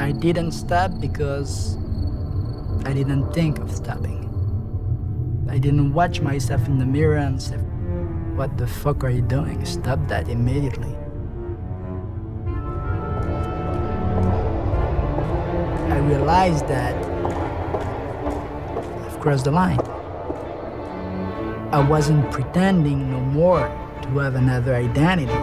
I didn't stop because I didn't think of stopping. I didn't watch myself in the mirror and say, What the fuck are you doing? Stop that immediately. I realized that I've crossed the line. I wasn't pretending no more to have another identity.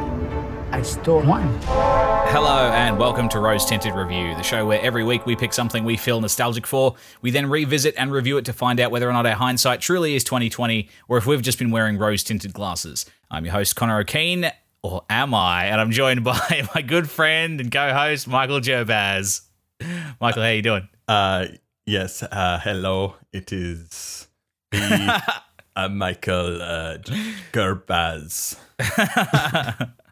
I stole one. Hello and welcome to Rose Tinted Review, the show where every week we pick something we feel nostalgic for. We then revisit and review it to find out whether or not our hindsight truly is 2020 or if we've just been wearing rose tinted glasses. I'm your host Connor O'Keen, or am I? And I'm joined by my good friend and co-host Michael Jobaz. Michael, how are you doing? Uh, yes. Uh, hello. It is me, uh, Michael uh, Gerbaz.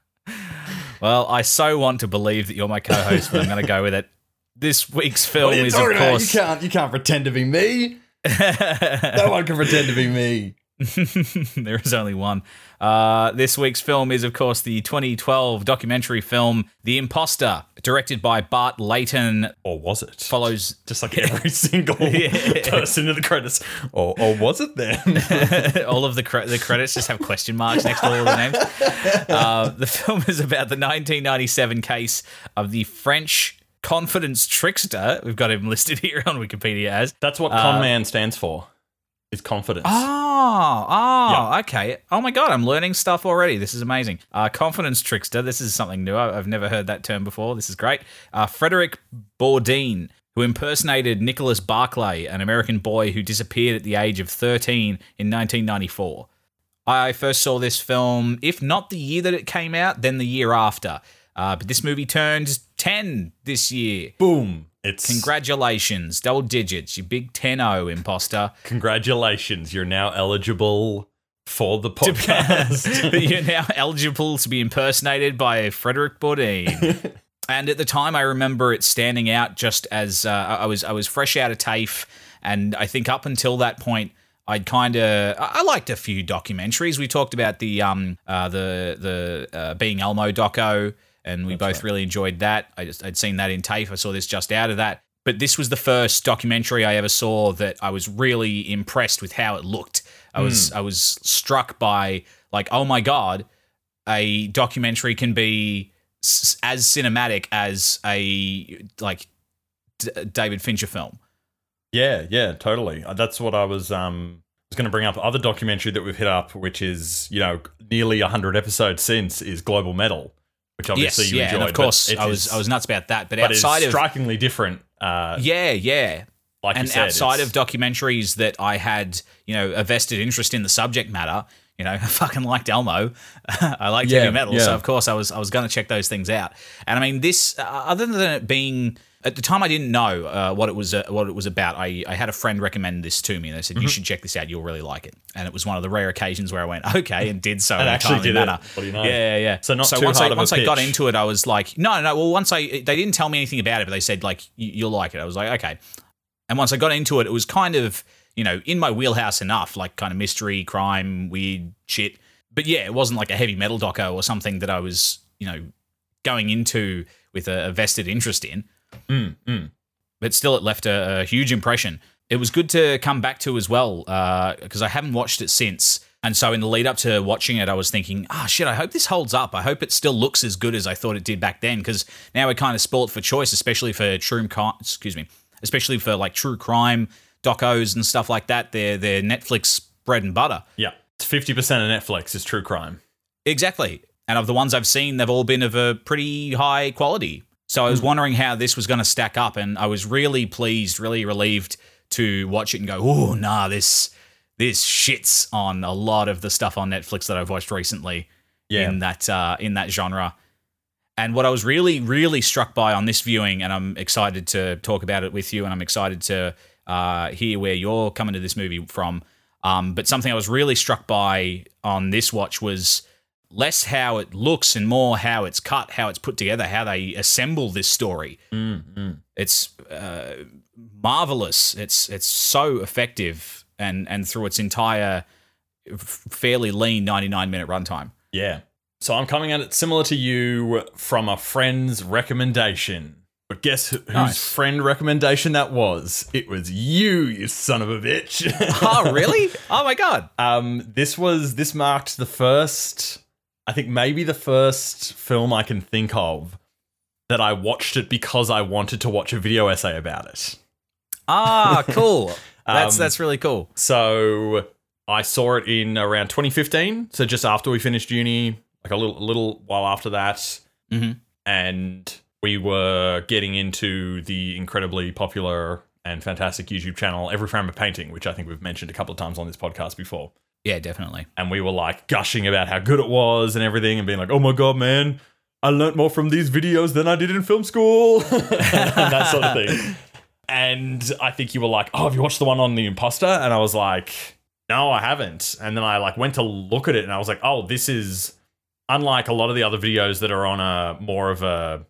Well, I so want to believe that you're my co-host, but I'm going to go with it. This week's film is, of talking about? course, You can't. You can't pretend to be me. no one can pretend to be me. there is only one. Uh, this week's film is, of course, the 2012 documentary film *The Imposter*, directed by Bart Layton. Or was it? Follows Just like every single person in the credits. Or, or was it then? all of the cre- the credits just have question marks next to all the names. Uh, the film is about the 1997 case of the French confidence trickster. We've got him listed here on Wikipedia as. That's what con man stands for. Is confidence. Oh, oh, Yeah. okay. Oh my god, I'm learning stuff already. This is amazing. Uh, confidence trickster. This is something new. I've never heard that term before. This is great. Uh, Frederick Bourdin, who impersonated Nicholas Barclay, an American boy who disappeared at the age of 13 in 1994. I first saw this film, if not the year that it came out, then the year after. Uh, but this movie turned 10 this year. Boom. It's Congratulations, double digits, you big 10 0 imposter. congratulations. You're now eligible for the podcast. you're now eligible to be impersonated by Frederick Bourdin. and at the time, I remember it standing out just as uh, I was I was fresh out of TAFE, and I think up until that point. I'd kind of I liked a few documentaries. We talked about the um uh, the the uh, being Elmo doco, and we both really enjoyed that. I just I'd seen that in TAFE. I saw this just out of that, but this was the first documentary I ever saw that I was really impressed with how it looked. I was I was struck by like oh my god, a documentary can be s- as cinematic as a like D- David Fincher film. Yeah, yeah, totally. Uh, That's what I was um was going to bring up. Other documentary that we've hit up, which is you know nearly hundred episodes since, is Global Metal, which obviously yes, you yeah, enjoyed. and of course I was I was nuts about that. But, but it's outside of strikingly different. Uh, yeah, yeah, like and said, outside of documentaries that I had, you know, a vested interest in the subject matter. You know, I fucking liked Elmo. I liked Yeah, heavy metal, yeah. so of course I was I was going to check those things out. And I mean, this uh, other than it being at the time I didn't know uh, what it was uh, what it was about. I, I had a friend recommend this to me, and they said Mm-hmm. you should check this out. You'll really like it. And it was one of the rare occasions where I went okay and did so. And in a actually did it. What do you know? Yeah, yeah, yeah. So not so too once hard I of a once I got into it, I was like, no, no. Well, once I they didn't tell me anything about it, but they said like "You- you'll like it. I was like, okay. And once I got into it, it was kind of, you know, in my wheelhouse enough, like kind of mystery, crime, weird shit. But yeah, it wasn't like a heavy metal doco or something that I was, you know, going into with a, a vested interest in. Mm, mm. But still, it left a, a huge impression. It was good to come back to as well, because I haven't watched it since. And so in the lead up to watching it, I was thinking, ah, shit, I hope this holds up. I hope it still looks as good as I thought it did back then, because now we're kind of spoilt for choice, especially for true, crime, excuse me, especially for like true crime docos and stuff like that. They're they're Netflix bread and butter. yeah, fifty percent of Netflix is true crime. Exactly. And of the ones I've seen, they've all been of a pretty high quality. So I was wondering how this was going to stack up, and I was really pleased, really relieved to watch it and go, "Oh, nah, this this shits on a lot of the stuff on Netflix that I've watched recently Yeah, in that uh, in that genre." And what I was really, really struck by on this viewing, and I'm excited to talk about it with you, and I'm excited to uh, hear where you're coming to this movie from. Um, but something I was really struck by on this watch was less how it looks and more how it's cut, how it's put together, how they assemble this story. Mm, mm. It's uh, marvelous. It's it's so effective, and and through its entire fairly lean 99 minute runtime. yeah. So I'm coming at it similar to you from a friend's recommendation. But guess who- whose Nice. friend recommendation that was? It was you, you son of a bitch. oh, really? Oh my god. Um, this was this marked the first, I think maybe the first film I can think of that I watched it because I wanted to watch a video essay about it. Ah, cool. That's Um, that's really cool. So I saw it in around 2015, so just after we finished uni, like a little a little while after that, Mhm. and we were getting into the incredibly popular and fantastic YouTube channel Every Frame a Painting, which I think we've mentioned a couple of times on this podcast before. Yeah, definitely. and we were like gushing about how good it was and everything and being like, oh my god, man, I learnt more from these videos than I did in film school. and that sort of thing. And I think you were like, oh, have you watched the one on the imposter? And I was like, no, I haven't. And then I like went to look at it and I was like, oh, this is unlike a lot of the other videos that are on a more of a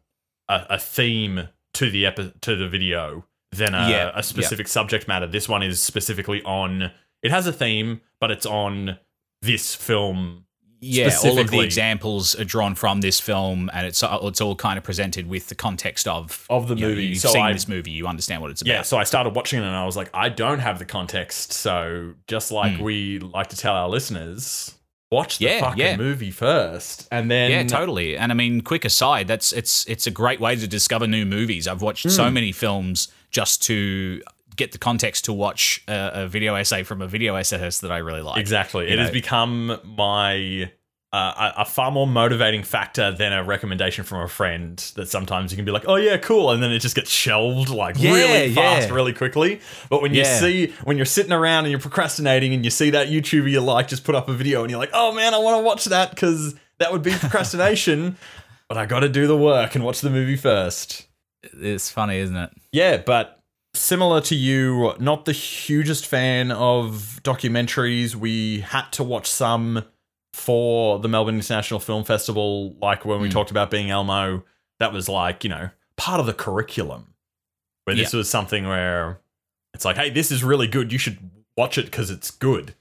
a, a theme to the epi- to the video than a, Yeah, a specific subject matter. This one is specifically on. It has a theme, but it's on this film. Yeah, all of the examples are drawn from this film, and it's it's all kind of presented with the context of Of the you know, movie. you've So seen I- this movie, you understand what it's about. Yeah, so I started watching it and I was like, I don't have the context. So just like Hmm. we like to tell our listeners, watch the Yeah, fucking yeah. movie first, and then Yeah, totally. And I mean, quick aside, that's it's it's a great way to discover new movies. I've watched Hmm. so many films just to get the context to watch a, a video essay from a video essayist that I really like. Exactly. You It has become my uh, a, a far more motivating factor than a recommendation from a friend that sometimes you can be like, oh yeah, cool, and then it just gets shelved like Yeah, really fast, yeah. really quickly. But when you see when you're sitting around and you're procrastinating and you see that YouTuber you like just put up a video and you're like, oh man, I want to watch that because that would be procrastination. but I got to do the work and watch the movie first. It's funny, isn't it? Yeah, but similar to you, not the hugest fan of documentaries. We had to watch some for the Melbourne International Film Festival, like when we Mm. talked about being Elmo. That was like, you know, part of the curriculum. Where this was something where it's like, hey, this is really good. You should watch it because it's good.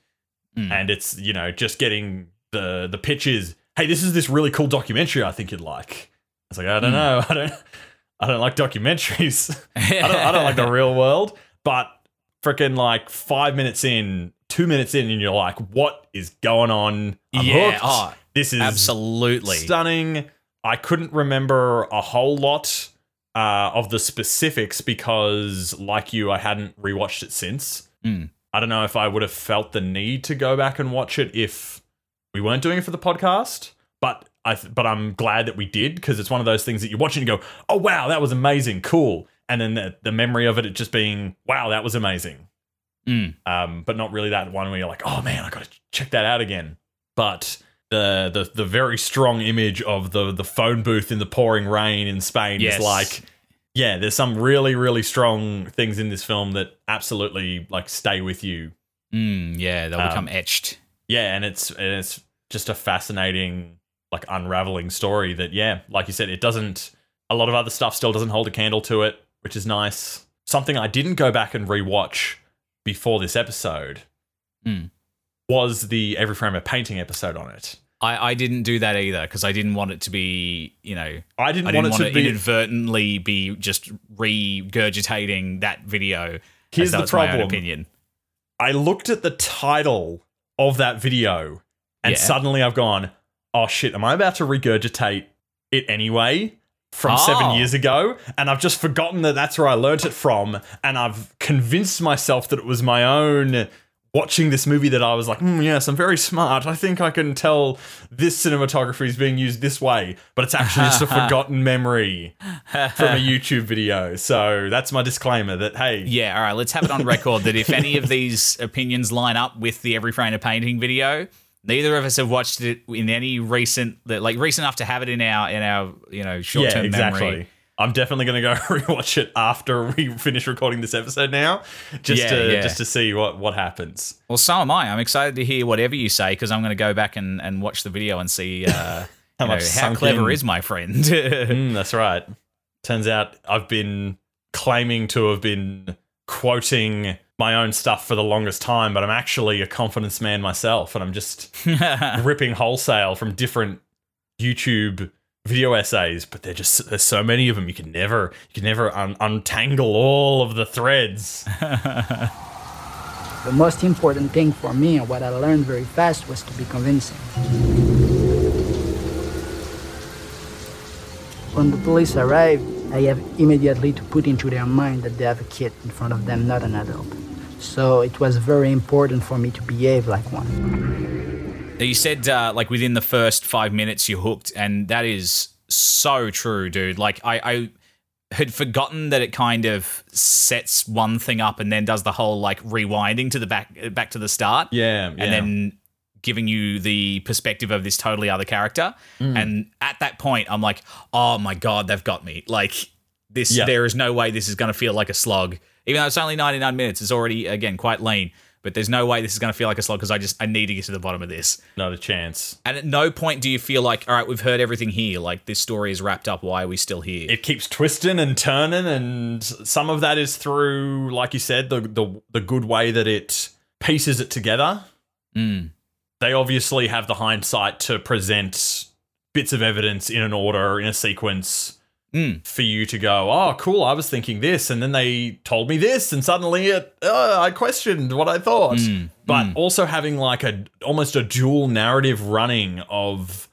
Mm. And it's, you know, just getting the the pitch is, hey, this is this really cool documentary I think you'd like. It's like, I don't Mm. know. I don't I don't like documentaries. I don't, I don't like the real world, but freaking like five minutes in, two minutes in, and you're like, what is going on? I'm Yeah, oh, this is Absolutely. stunning. I couldn't remember a whole lot uh, of the specifics because, like you, I hadn't rewatched it since. Mm. I don't know if I would have felt the need to go back and watch it if we weren't doing it for the podcast, but I th- but I'm glad that we did because it's one of those things that you watch and you go, "Oh wow, that was amazing, cool," and then the, the memory of it, it just being, "Wow, that was amazing," Mm. um, but not really that one where you're like, "Oh man, I got to check that out again." But the the the very strong image of the the phone booth in the pouring rain in Spain Yes. is like, yeah, there's some really really strong things in this film that absolutely like stay with you Mm, yeah, they'll Um, become etched. yeah and it's and it's just a fascinating like unraveling story that yeah like you said it doesn't a lot of other stuff still doesn't hold a candle to it which is nice something i didn't go back and rewatch before this episode Mm. was the every frame a painting episode on it I, I didn't do that either because I didn't want it to be, you know, i didn't, I want didn't it want to to be inadvertently be just regurgitating that video. Here's the that my own problem. opinion. i looked at the title of that video and Yeah. suddenly i've gone oh shit am i about to regurgitate it anyway from seven years ago? And i've just forgotten that that's where i learnt it from. And i've convinced myself that it was my own watching this movie that i was like mm, yes i'm very smart. I think i can tell this cinematography is being used this way. But it's actually just a forgotten memory from a youtube video. So that's my disclaimer that hey. Yeah, all right, let's have it on record that if any of these opinions line up with the Every Frame a Painting video, neither of us have watched it in any recent, like recent enough to have it in our in our you know short term memory. I'm definitely going to go rewatch it after we finish recording this episode now, just Yeah, to yeah. just to see what what happens. Well, so am I. I'm excited to hear whatever you say because I'm going to go back and, and watch the video and see uh, How much how clever in. is my friend. Mm, that's right. Turns out I've been claiming to have been quoting my own stuff for the longest time, but I'm actually a confidence man myself, and I'm just ripping wholesale from different YouTube video essays, but they're just there's so many of them. You can never you can never un- untangle all of the threads. The most important thing for me and what I learned very fast was to be convincing. When the police arrive, I have immediately to put into their mind that they have a kid in front of them, not an adult. So it was very important for me to behave like one. You said uh, like within the first five minutes you're hooked, and that is so true, dude. Like I, I had forgotten that it kind of sets one thing up and then does the whole like rewinding to the back back to the start. Yeah, and then giving you the perspective of this totally other character. Mm. And at that point, I'm like, oh my god, they've got me. Like this, Yeah. there is no way this is going to feel like a slog. Even though it's only 99 minutes, it's already again quite lean. But there's no way this is going to feel like a slog because I just I need to get to the bottom of this. not a chance. And at no point do you feel like, all right, we've heard everything here. Like this story is wrapped up. Why are we still here? It keeps twisting and turning, and some of that is through, like you said, the the, the good way that it pieces it together. Mm. They obviously have the hindsight to present bits of evidence in an order, in a sequence, Mm. for you to go, oh, cool, I was thinking this, and then they told me this, and suddenly it, uh, I questioned what I thought. Mm. But also having like a almost a dual narrative running of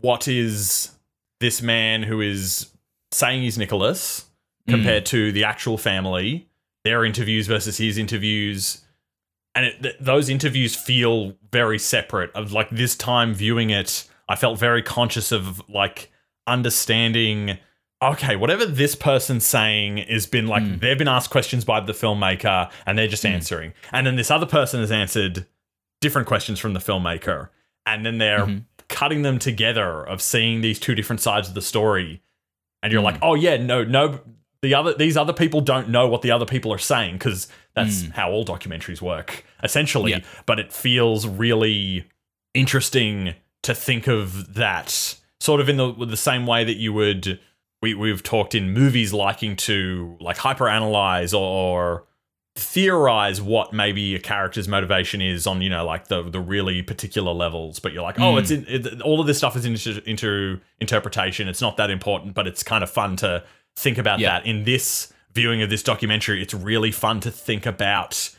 what is this man who is saying he's Nicholas compared to the actual family, their interviews versus his interviews. And it, th- those interviews feel very separate. Of like this time viewing it, I felt very conscious of like understanding okay, whatever this person's saying has been like hmm. they've been asked questions by the filmmaker and they're just hmm. answering. And then this other person has answered different questions from the filmmaker. And then they're mm-hmm. cutting them together of seeing these two different sides of the story. And you're like, hmm. oh yeah, no, no the other these other people don't know what the other people are saying because that's how all documentaries work, essentially. Yeah. But it feels really interesting to think of that sort of in the the same way that you would we we've talked in movies liking to like hyperanalyze or, or theorize what maybe a character's motivation is on you know like the the really particular levels but you're like oh it's hmm. in it, all of this stuff is into, into interpretation. It's not that important but it's kind of fun to think about Yeah. that. In this viewing of this documentary it's really fun to think about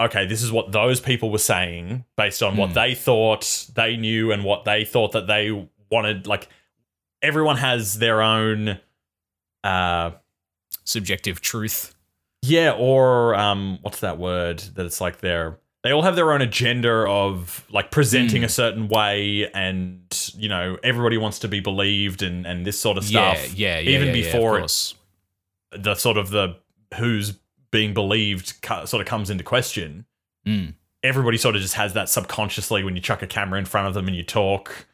okay this is what those people were saying based on what hmm. they thought they knew and what they thought that they wanted like everyone has their own uh Subjective truth. yeah, or um, what's that word? That it's like they're they all have their own agenda of like presenting a certain way, and you know everybody wants to be believed and and this sort of stuff. Yeah, yeah, yeah. Even yeah, yeah, before it, the sort of the who's being believed sort of comes into question. Mm. Everybody sort of just has that subconsciously when you chuck a camera in front of them and you talk.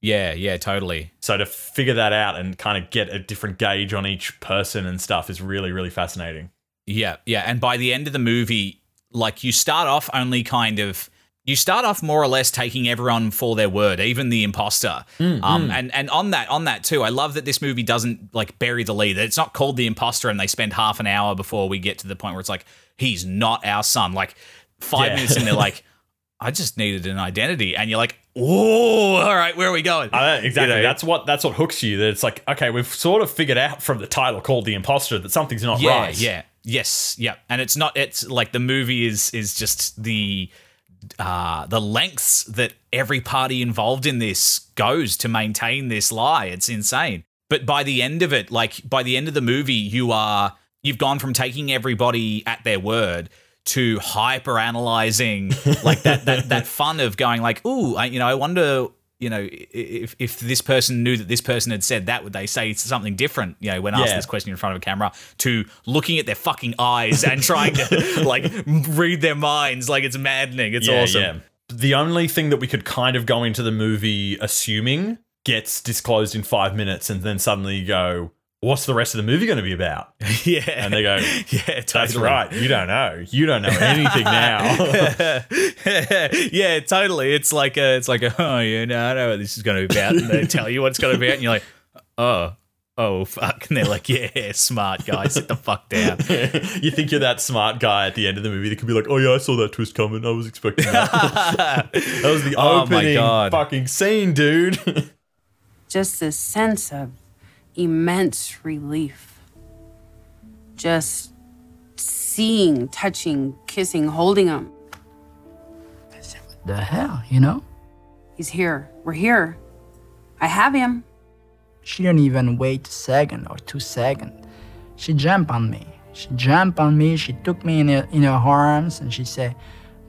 Yeah, yeah, totally. So to figure that out and kind of get a different gauge on each person and stuff is really really fascinating. Yeah, yeah. And by the end of the movie, like you start off only kind of you start off more or less taking everyone for their word, even the imposter. um, and and on that on that too, I love that this movie doesn't like bury the lead. It's not called the imposter, and they spend half an hour before we get to the point where it's like he's not our son. Like five Yeah. minutes in, they're like, I just needed an identity, and you're like, oh, all right, where are we going? Exactly. You know? that's what that's what hooks you. That it's like, okay, we've sort of figured out from the title called The Imposter that something's not yeah, right. yeah, yes, yeah. And it's not. It's like the movie is is just the uh, the lengths that every party involved in this goes to maintain this lie. It's insane. But by the end of it, like by the end of the movie, you are you've gone from taking everybody at their word to hyper analyzing like that that that fun of going like, ooh, I, you know, I wonder. You know, if if this person knew that this person had said that, would they say something different? You know, when asked Yeah. this question in front of a camera, to looking at their fucking eyes and trying to like read their minds, like it's maddening. It's Yeah, awesome. yeah. The only thing that we could kind of go into the movie assuming gets disclosed in five minutes, and then suddenly you go, "What's the rest of the movie going to be about?" Yeah, And they go, yeah, "That's right. You don't know. You don't know anything now." yeah, totally. It's like a, it's like a, oh yeah, no, I know what this is going to be about, and they tell you what it's going to be about, and you're like, oh, oh fuck, and they're like, yeah, smart guy, sit the fuck down. you think you're that smart guy at the end of the movie that could be like, "Oh yeah, I saw that twist coming. I was expecting that." that was the Oh my opening God. fucking scene, dude. just this sense of immense relief. Just seeing, touching, kissing, holding him. I said, what the hell, you know? He's here. We're here. I have him. She didn't even wait a second or two seconds. She jumped on me. She jumped on me. She took me in her, in her arms and she said,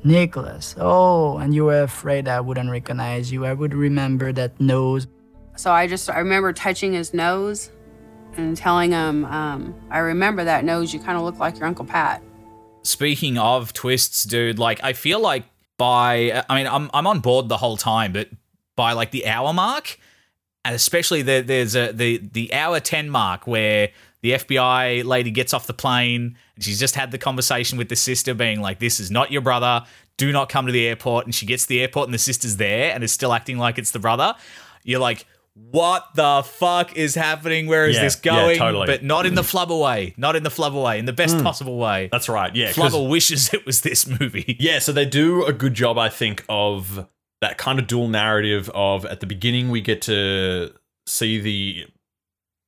Nicholas, oh, and you were afraid I wouldn't recognize you. I would remember that nose. So I just, I remember touching his nose and telling him, um, I remember that nose. You kind of look like your Uncle Pat. Speaking of twists, dude, like I feel like by, I mean, I'm, I'm on board the whole time, but by like the hour mark, and especially the, there's a, the, the hour 10 mark where the FBI lady gets off the plane and she's just had the conversation with the sister being like, this is not your brother. Do not come to the airport. And she gets to the airport and the sister's there and is still acting like it's the brother. You're like, what the fuck is happening? Where is Yeah, this yeah, going? totally. But not in the mm. flubber way. Not in the flubber way. In the best mm. possible way. That's right. Yeah. Flubber wishes it was this movie. Yeah, so they do a good job, I think, of that kind of dual narrative of at the beginning we get to see the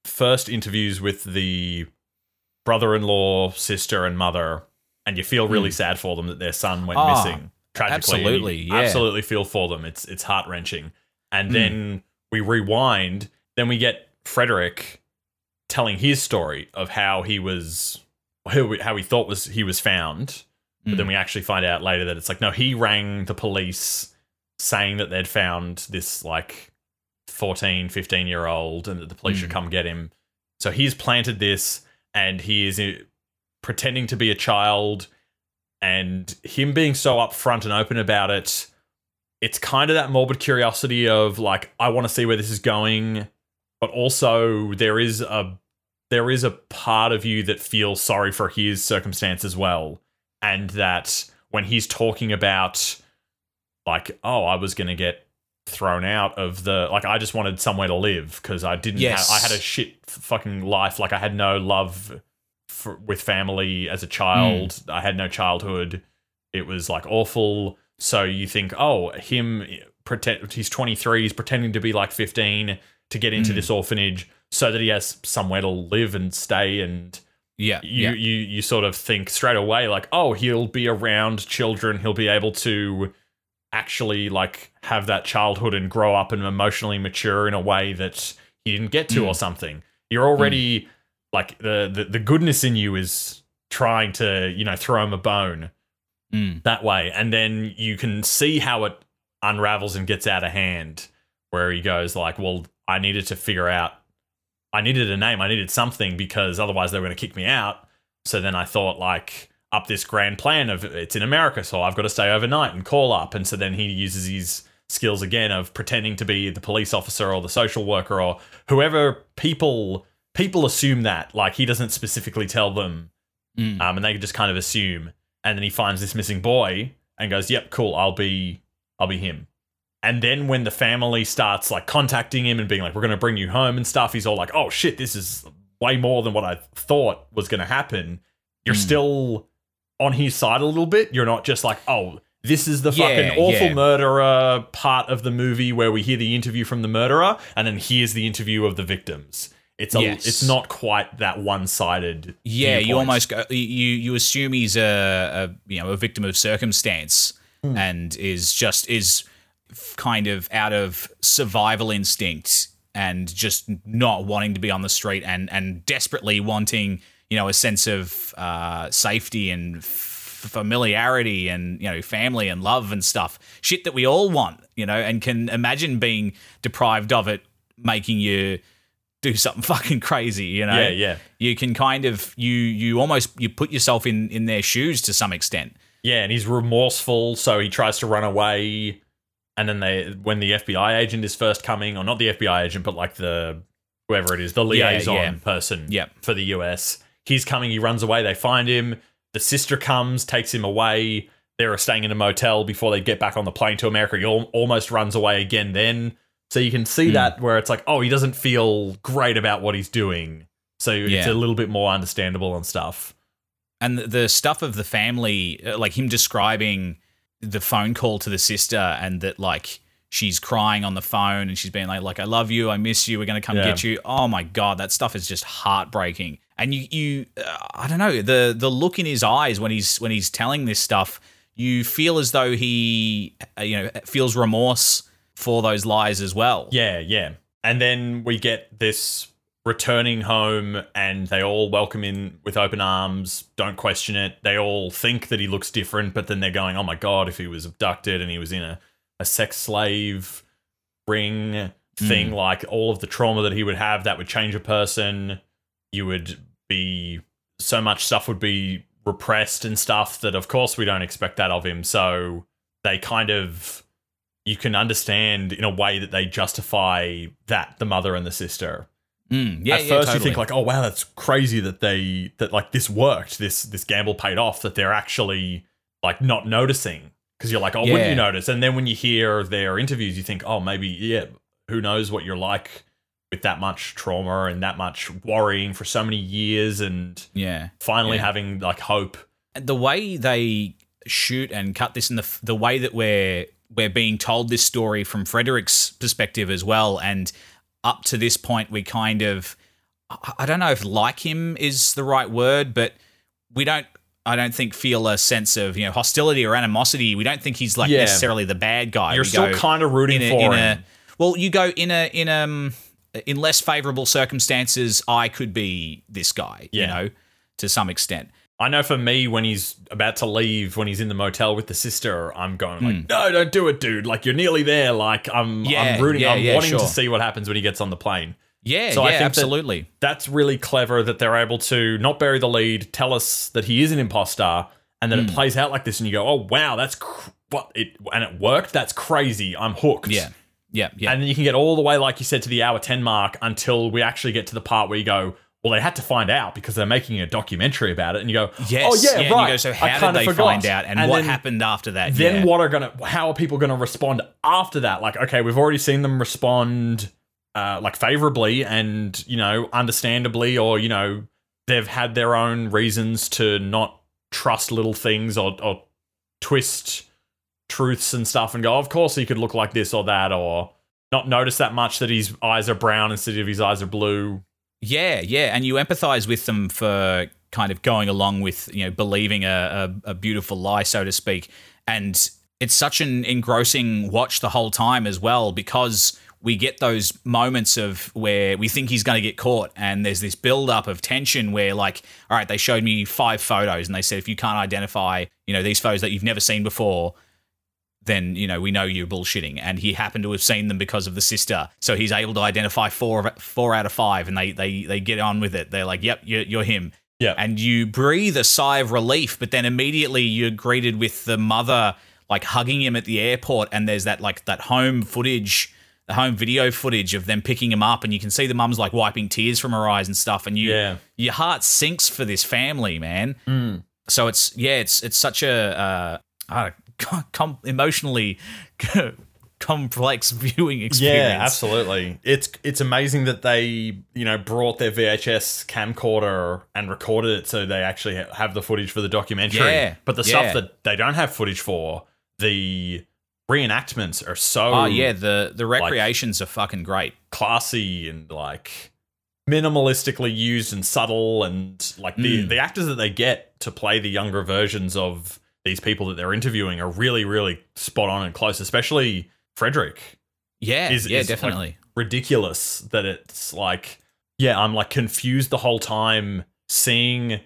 first interviews with the brother-in-law, sister, and mother, and you feel really mm. sad for them that their son went Ah, missing. Tragically, absolutely, yeah. absolutely feel for them. It's it's heart wrenching. And then we rewind. Then we get Frederick telling his story of how he was, how he thought was he was found, but then we actually find out later that it's like no, he rang the police saying that they'd found this like 14, 15 year old and that the police should come get him. So he's planted this and he is uh, pretending to be a child and him being so upfront and open about it it's kind of that morbid curiosity of like I want to see where this is going but also there is a there is a part of you that feels sorry for his circumstance as well and that when he's talking about like oh I was going to get thrown out of the like I just wanted somewhere to live because I didn't Yes. have, I had a shit fucking life. Like I had no love for, with family as a child. Mm. I had no childhood. It was like awful so you think oh him pretend he's 23 he's pretending to be like 15 to get into hmm. this orphanage so that he has somewhere to live and stay and Yeah. you, yeah. you you sort of think straight away like oh he'll be around children. He'll be able to actually like have that childhood and grow up and emotionally mature in a way that he didn't get to hmm. or something. You're already hmm. like the, the the goodness in you is trying to you know throw him a bone Mm. that way and then you can see how it unravels and gets out of hand where he goes like well i needed to figure out i needed a name i needed something because otherwise they were going to kick me out so then i thought like up this grand plan of it's in america so i've got to stay overnight and call up and so then he uses his skills again of pretending to be the police officer or the social worker or whoever people people assume that like he doesn't specifically tell them Mm. um, and they just kind of assume. And then he finds this missing boy and goes, "Yep, cool. I'll be, I'll be him." And then when the family starts like contacting him and being like, "We're going to bring you home" and stuff, he's all like, "Oh shit, this is way more than what I thought was going to happen." You're hmm. still on his side a little bit. You're not just like, "Oh." This is the Yeah, fucking awful yeah. murderer part of the movie where we hear the interview from the murderer, and then here's the interview of the victims. It's a, Yes. it's not quite that one sided. Yeah, you almost go, you you assume he's a, a you know a victim of circumstance and is just is kind of out of survival instinct and just not wanting to be on the street and and desperately wanting you know a sense of uh, safety and f- familiarity and you know family and love and stuff shit that we all want you know and can imagine being deprived of it making you do something fucking crazy you know Yeah, yeah. you can kind of you you almost you put yourself in in their shoes to some extent Yeah, and he's remorseful, so he tries to run away. And then they, when the FBI agent is first coming, or not the FBI agent, but like the whoever it is, the Yeah, liaison yeah. person Yep. for the US, he's coming. He runs away. They find him. The sister comes, takes him away. They're staying in a motel before they get back on the plane to America. He al- almost runs away again. Then, so you can see that where it's like, oh, he doesn't feel great about what he's doing. So it's a little bit more understandable and stuff. and the, the stuff of the family uh, like him describing the phone call to the sister and that like she's crying on the phone and she's being like, like I love you, I miss you, we're gonna come Yeah. get you. Oh my god, that stuff is just heartbreaking. And you, you, uh, I don't know the the look in his eyes when he's when he's telling this stuff, you feel as though he, uh, you know, feels remorse for those lies as well. Yeah, yeah. And then we get this returning home and they all welcome in with open arms, don't question it. They all think that he looks different, but then they're going, oh my God, if he was abducted and he was in a, a sex slave ring hmm. thing, like all of the trauma that he would have, that would change a person. You would be, so much stuff would be repressed and stuff that, of course, we don't expect that of him. So they kind of you can understand in a way that they justify that the mother and the sister. Mm, yeah, At yeah, first, totally. you think like, "Oh wow, that's crazy that they that like this worked. This this gamble paid off. That they're actually like not noticing because you're like, oh, wouldn't you notice? And then when you hear their interviews, you think, oh, maybe yeah, who knows what you're like with that much trauma and that much worrying for so many years, and yeah. finally Yeah. having like hope. the way they shoot and cut this and the the way that we're we're being told this story from Frederick's perspective as well and up to this point we kind of I- don't know if like him is the right word but we don't I don't think feel a sense of you know hostility or animosity we don't think he's like Yeah. necessarily the bad guy You're We still kind of rooting in a, for in him. a well you go in a in um in less favorable circumstances I could be this guy you know to some extent I know for me, when he's about to leave, when he's in the motel with the sister, I'm going Hmm. like, "No, don't do it, dude! Like you're nearly there. Like I'm, Yeah, I'm rooting. yeah, I'm yeah, wanting sure. to see what happens when he gets on the plane." yeah So I yeah think that- absolutely That's really clever that they're able to not bury the lead, tell us that he is an imposter, and then Hmm. it plays out like this, and you go, "Oh wow, that's cr- what it," and it worked. That's crazy. I'm hooked. Yeah. Yeah. Yeah. And then you can get all the way, like you said, to the hour 10 mark until we actually get to the part where you go, well, they had to find out because they're making a documentary about it. And you go, yes. oh, yeah, and right. you go, so how did they forgot." find out and, what then- happened after that? Then yeah. what are gonna? How are people gonna respond after that? Like, okay, we've already seen them respond, uh, like favorably and you know, understandably, or you know, they've had their own reasons to not trust little things or, or twist truths and stuff, and go, of course he could look like this or that, or not notice that much that his eyes are brown instead of his eyes are blue. Yeah, yeah, and you empathize with them for kind of going along with you know believing a, a, a beautiful lie, so to speak, and it's such an engrossing watch the whole time as well because we get those moments of where we think he's going to get caught and there's this build up of tension where like all right they showed me five photos and they said if you can't identify you know these photos that you've never seen before then you know we know you're bullshitting. And he happened to have seen them because of the sister. So he's able to identify four of, four out of five and they they they get on with it. They're like yep you're, you're him. Yeah. and you breathe a sigh of relief but then immediately you're greeted with the mother like hugging him at the airport. And there's that like that home footage the home video footage of them picking him up. And you can see the mum's like wiping tears from her eyes and stuff. And you Yeah. your heart sinks for this family man. Mm. so it's yeah it's it's such a uh, uh com- emotionally complex viewing experience Yeah, absolutely. It's it's amazing that they you know brought their VHS camcorder and recorded it so they actually have the footage for the documentary. Yeah, But the yeah. stuff that they don't have footage for, the reenactments are so oh yeah the the recreations are fucking great classy and like minimalistically used and subtle and like the Mm. the actors that they get to play the younger versions of these people that they're interviewing are really really spot on and close especially Frederick. Yeah is- yeah is, like, definitely. ridiculous that it's like yeah i'm like confused the whole time seeing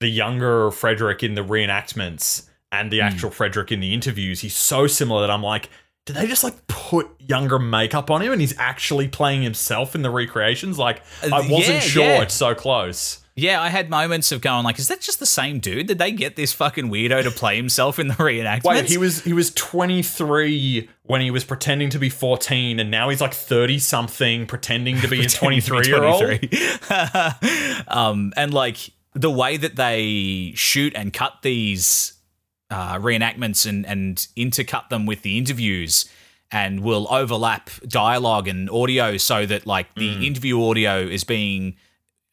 the younger frederick in the reenactments and the Hmm. actual frederick in the interviews. He's so similar that i'm like did they just like put younger makeup on him and he's actually playing himself in the recreations? Like i Uh, wasn't yeah, sure yeah. it's so close yeah i had moments of going like is that just the same dude did they get this fucking weirdo to play himself in the reenactment? Wait, he was he was 23 when he was pretending to be 14 and now he's like 30 something pretending to be a 23 year old. um, and like the way that they shoot and cut these uh, reenactments and, and intercut them with the interviews and will overlap dialogue and audio so that like the Mm. interview audio is being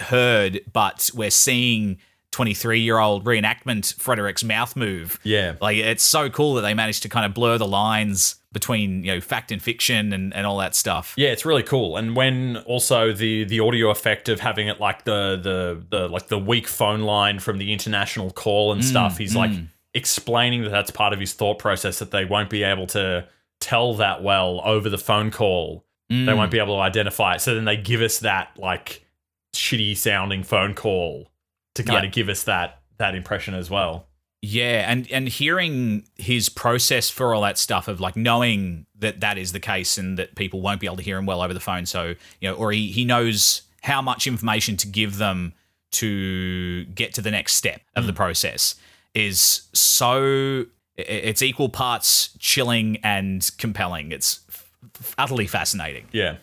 heard, but we're seeing 23 year old reenactment Frederick's mouth move. Yeah. Like it's so cool that they managed to kind of blur the lines between you know fact and fiction and, and all that stuff. Yeah, it's really cool. And when also the the audio effect of having it like the the the like the weak phone line from the international call and mm, stuff, he's like mm. explaining that that's part of his thought process that they won't be able to tell that well over the phone call. They mm. won't be able to identify it. So then they give us that like shitty sounding phone call to kind Yeah. of give us that that impression as well. Yeah, and and hearing his process for all that stuff of like knowing that that is the case and that people won't be able to hear him well over the phone, so you know, or he he knows how much information to give them to get to the next step of the hmm. process is so it's equal parts chilling and compelling. It's f- utterly fascinating. Yeah.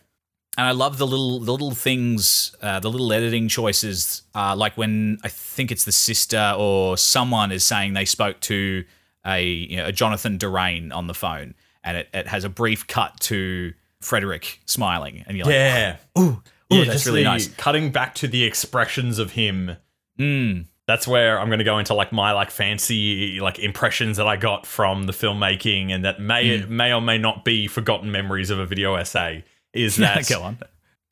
And I love the little little things, uh, the little editing choices, uh, like when I think it's the sister or someone is saying they spoke to a, you know, a Jonathan Durain on the phone, and it, it has a brief cut to Frederick smiling, and you're like, Yeah. ooh, ooh, yeah, that's really nice. Cutting back to the expressions of him Mm, that's where I'm going to go into like my like fancy like impressions that I got from the filmmaking and that may Hmm. may or may not be forgotten memories of a video essay is that go on.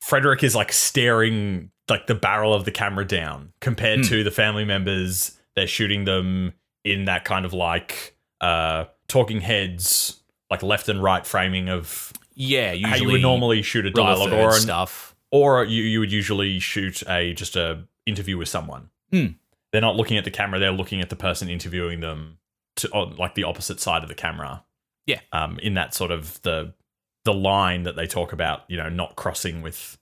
Frederick is like staring like the barrel of the camera down compared Hmm. to the family members they're shooting them in that kind of like uh talking heads like left and right framing of Yeah, usually how you would normally shoot a dialogue or an, stuff. or you, you would usually shoot a just a interview with someone. Hmm. They're not looking at the camera; they're looking at the person interviewing them, to on like the opposite side of the camera. Yeah. Um, in that sort of the the line that they talk about, you know, not crossing with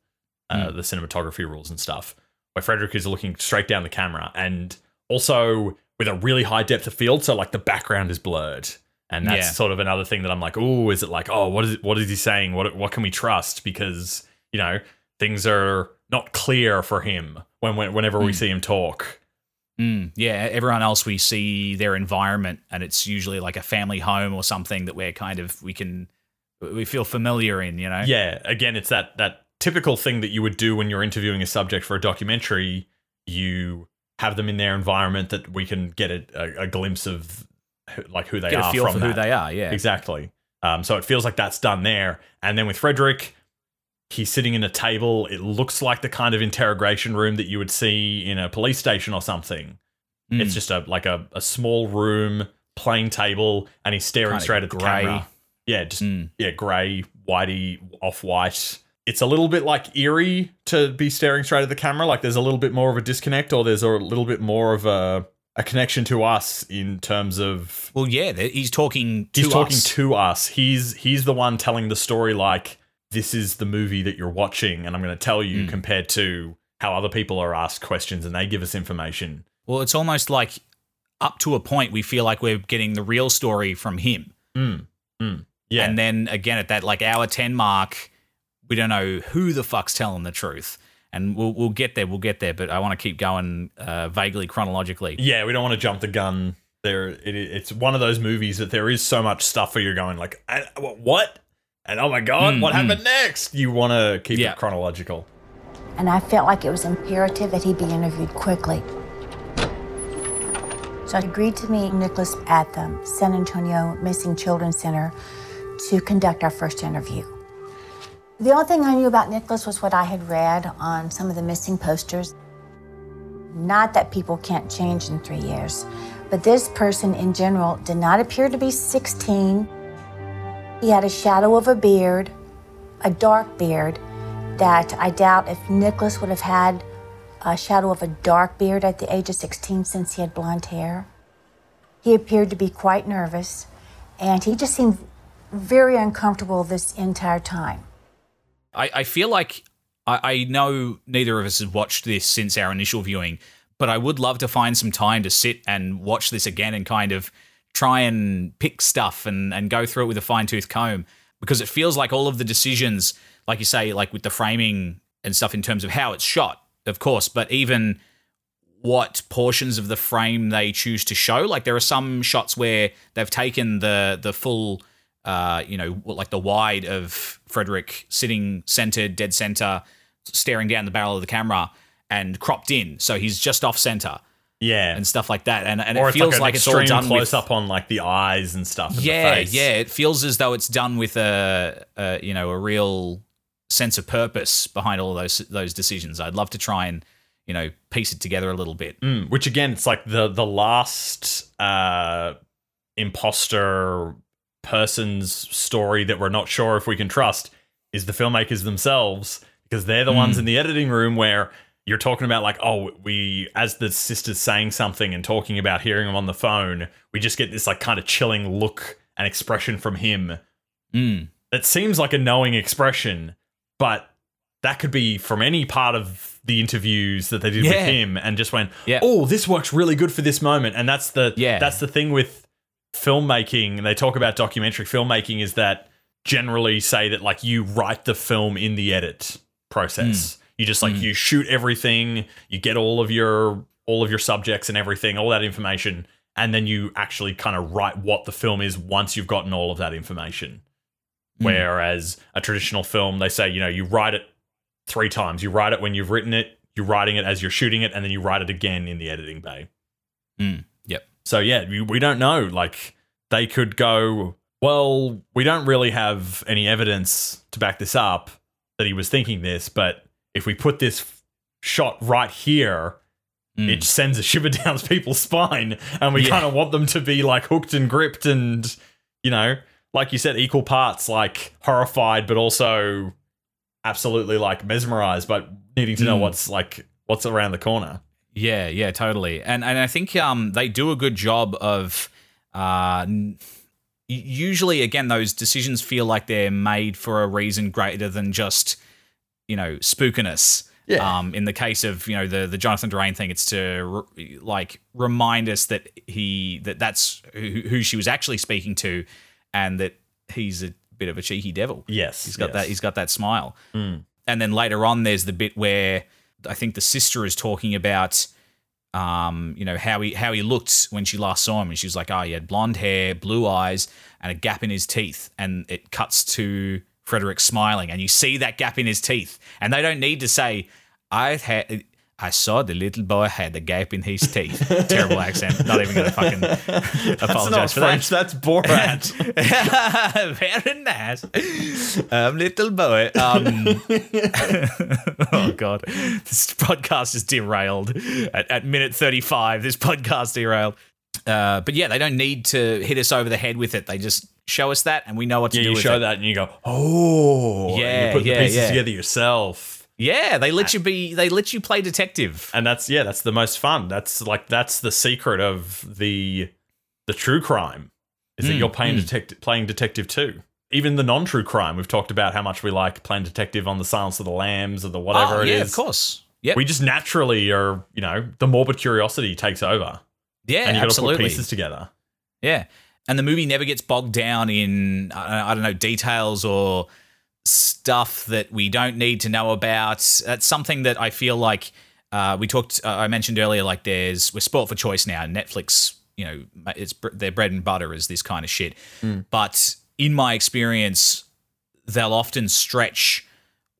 uh, Hmm. the cinematography rules and stuff. Where Frederick is looking straight down the camera, and also with a really high depth of field, so like the background is blurred. And that's Yeah. sort of another thing that I'm like, oh, is it like, oh, what is it, what is he saying? What what can we trust? Because you know things are not clear for him when, when whenever we Mm. see him talk. Mm, yeah, everyone else we see their environment, and it's usually like a family home or something that we're kind of we can we feel familiar in, you know. Yeah, again, it's that that typical thing that you would do when you're interviewing a subject for a documentary. You have them in their environment that we can get a, a, glimpse of like who they get are from who they are. Yeah, Exactly. Um, so it feels like that's done there. And then with Frederick, he's sitting in a table. It looks like the kind of interrogation room that you would see in a police station or something. Mm. It's just a like a, a small room, plain table, and he's staring Kinda straight at the grey. camera. Yeah, just Mm. yeah, grey, whitey, off white. It's a little bit like eerie to be staring straight at the camera. Like there's a little bit more of a disconnect, or there's a little bit more of a a connection to us in terms of Well, yeah, he's talking to he's talking us. to us. He's he's the one telling the story like this is the movie that you're watching, and I'm going to tell you Mm. compared to how other people are asked questions and they give us information. Well, it's almost like up to a point we feel like we're getting the real story from him, Mm. Mm. Yeah, and then again at that like hour ten mark, we don't know who the fuck's telling the truth. And we'll we'll get there, we'll get there. But I want to keep going uh, vaguely chronologically. yeah, we don't want to jump the gun. There, it, it's one of those movies that there is so much stuff where you're going like, "I- what? And oh my god, Mm, what mm. happened next? You want to keep Yeah. it chronological. and I felt like it was imperative that he be interviewed quickly. So I agreed to meet Nicholas at the San Antonio Missing Children Center to conduct our first interview. The only thing I knew about Nicholas was what I had read on some of the missing posters. Not that people can't change in three years, but this person in general did not appear to be 16. He had a shadow of a beard, a dark beard, that I doubt if Nicholas would have had a shadow of a dark beard at the age of 16 since he had blonde hair. He appeared to be quite nervous, and he just seemed very uncomfortable this entire time. I, I feel like I, I know neither of us has watched this since our initial viewing, but I would love to find some time to sit and watch this again and kind of try and pick stuff and, and go through it with a fine tooth comb because it feels like all of the decisions, like you say, like with the framing and stuff in terms of how it's shot, of course, but even what portions of the frame they choose to show. Like there are some shots where they've taken the the full, uh, you know, like the wide of Frederick sitting centered, dead center, staring down the barrel of the camera, and cropped in, so he's just off center. Yeah. and stuff like that. And and or it feels like, like, it's all done close with up on like the eyes and stuff. and yeah, face. yeah. It feels as though it's done with a, a you know a real sense of purpose behind all those those decisions. I'd love to try and you know piece it together a little bit. Mm, which again, it's like the the last uh, imposter person's story that we're not sure if we can trust is the filmmakers themselves because they're the ones in the editing room where you're talking about like oh we as the sister's saying something and talking about hearing him on the phone we just get this like kind of chilling look and expression from him Mm. it seems like a knowing expression, but that could be from any part of the interviews that they did with him and just went, Yeah. "Oh, this works really good for this moment." And that's the Yeah. that's the thing with filmmaking. and They talk about documentary filmmaking is that generally say that like you write the film in the edit process. Hmm. You just like hmm. you shoot everything, you get all of your all of your subjects and everything, all that information, and then you actually kind of write what the film is once you've gotten all of that information. Hmm. Whereas a traditional film, they say, you know, you write it three times. You write it when you've written it, you're writing it as you're shooting it, and then you write it again in the editing bay. Mm. So yeah, we, we don't know. Like they could go, well, we don't really have any evidence to back this up that he was thinking this, but if we put this f- shot right here, Mm. it sends a shiver down people's spine, and we Yeah. kind of want them to be like hooked and gripped, and you know, like you said, equal parts like horrified, but also absolutely like mesmerized, but needing to know Mm. what's like what's around the corner. Yeah, yeah, totally. And and I think um they do a good job of uh usually again those decisions feel like they're made for a reason greater than just you know spookiness. Yeah. Um in the case of, you know, the the Jonathan Durain thing it's to re- like remind us that he that that's who, who she was actually speaking to and that he's a bit of a cheeky devil. Yes, He's got yes. that he's got that smile. Mm. And then later on there's the bit where I think the sister is talking about um, you know, how he how he looked when she last saw him and she's like, Oh, he had blonde hair, blue eyes, and a gap in his teeth. And it cuts to Frederick smiling, and you see that gap in his teeth. And they don't need to say, I had I saw the little boy had a gap in his teeth. Terrible accent. Not even gonna fucking That's apologize not for French. that. That's Borat. Very nice. Um, little boy. Um, oh, God. This podcast is derailed. At, at minute 35, this podcast derailed. Uh, but yeah, they don't need to hit us over the head with it. They just show us that and we know what to yeah, do you show it. that and you go, oh, and Yeah, you put yeah, the pieces yeah. together yourself. Yeah, they let you be, they let you play detective. And that's yeah, that's the most fun. That's like that's the secret of the the true crime is that Mm, you're playing mm. detective playing detective too. Even the non-true crime, we've talked about how much we like playing detective on the Silence of the Lambs or the whatever oh, it yeah, is. of course. Yep. We just naturally are, you know, the morbid curiosity takes over, yeah, and you got to absolutely. put pieces together. Yeah. And the movie never gets bogged down in, I don't know, details or stuff that we don't need to know about. That's something that I feel like uh, we talked, uh, I mentioned earlier, like there's, we're sport for choice now. Netflix, you know, it's their bread and butter is this kind of shit. But in my experience, they'll often stretch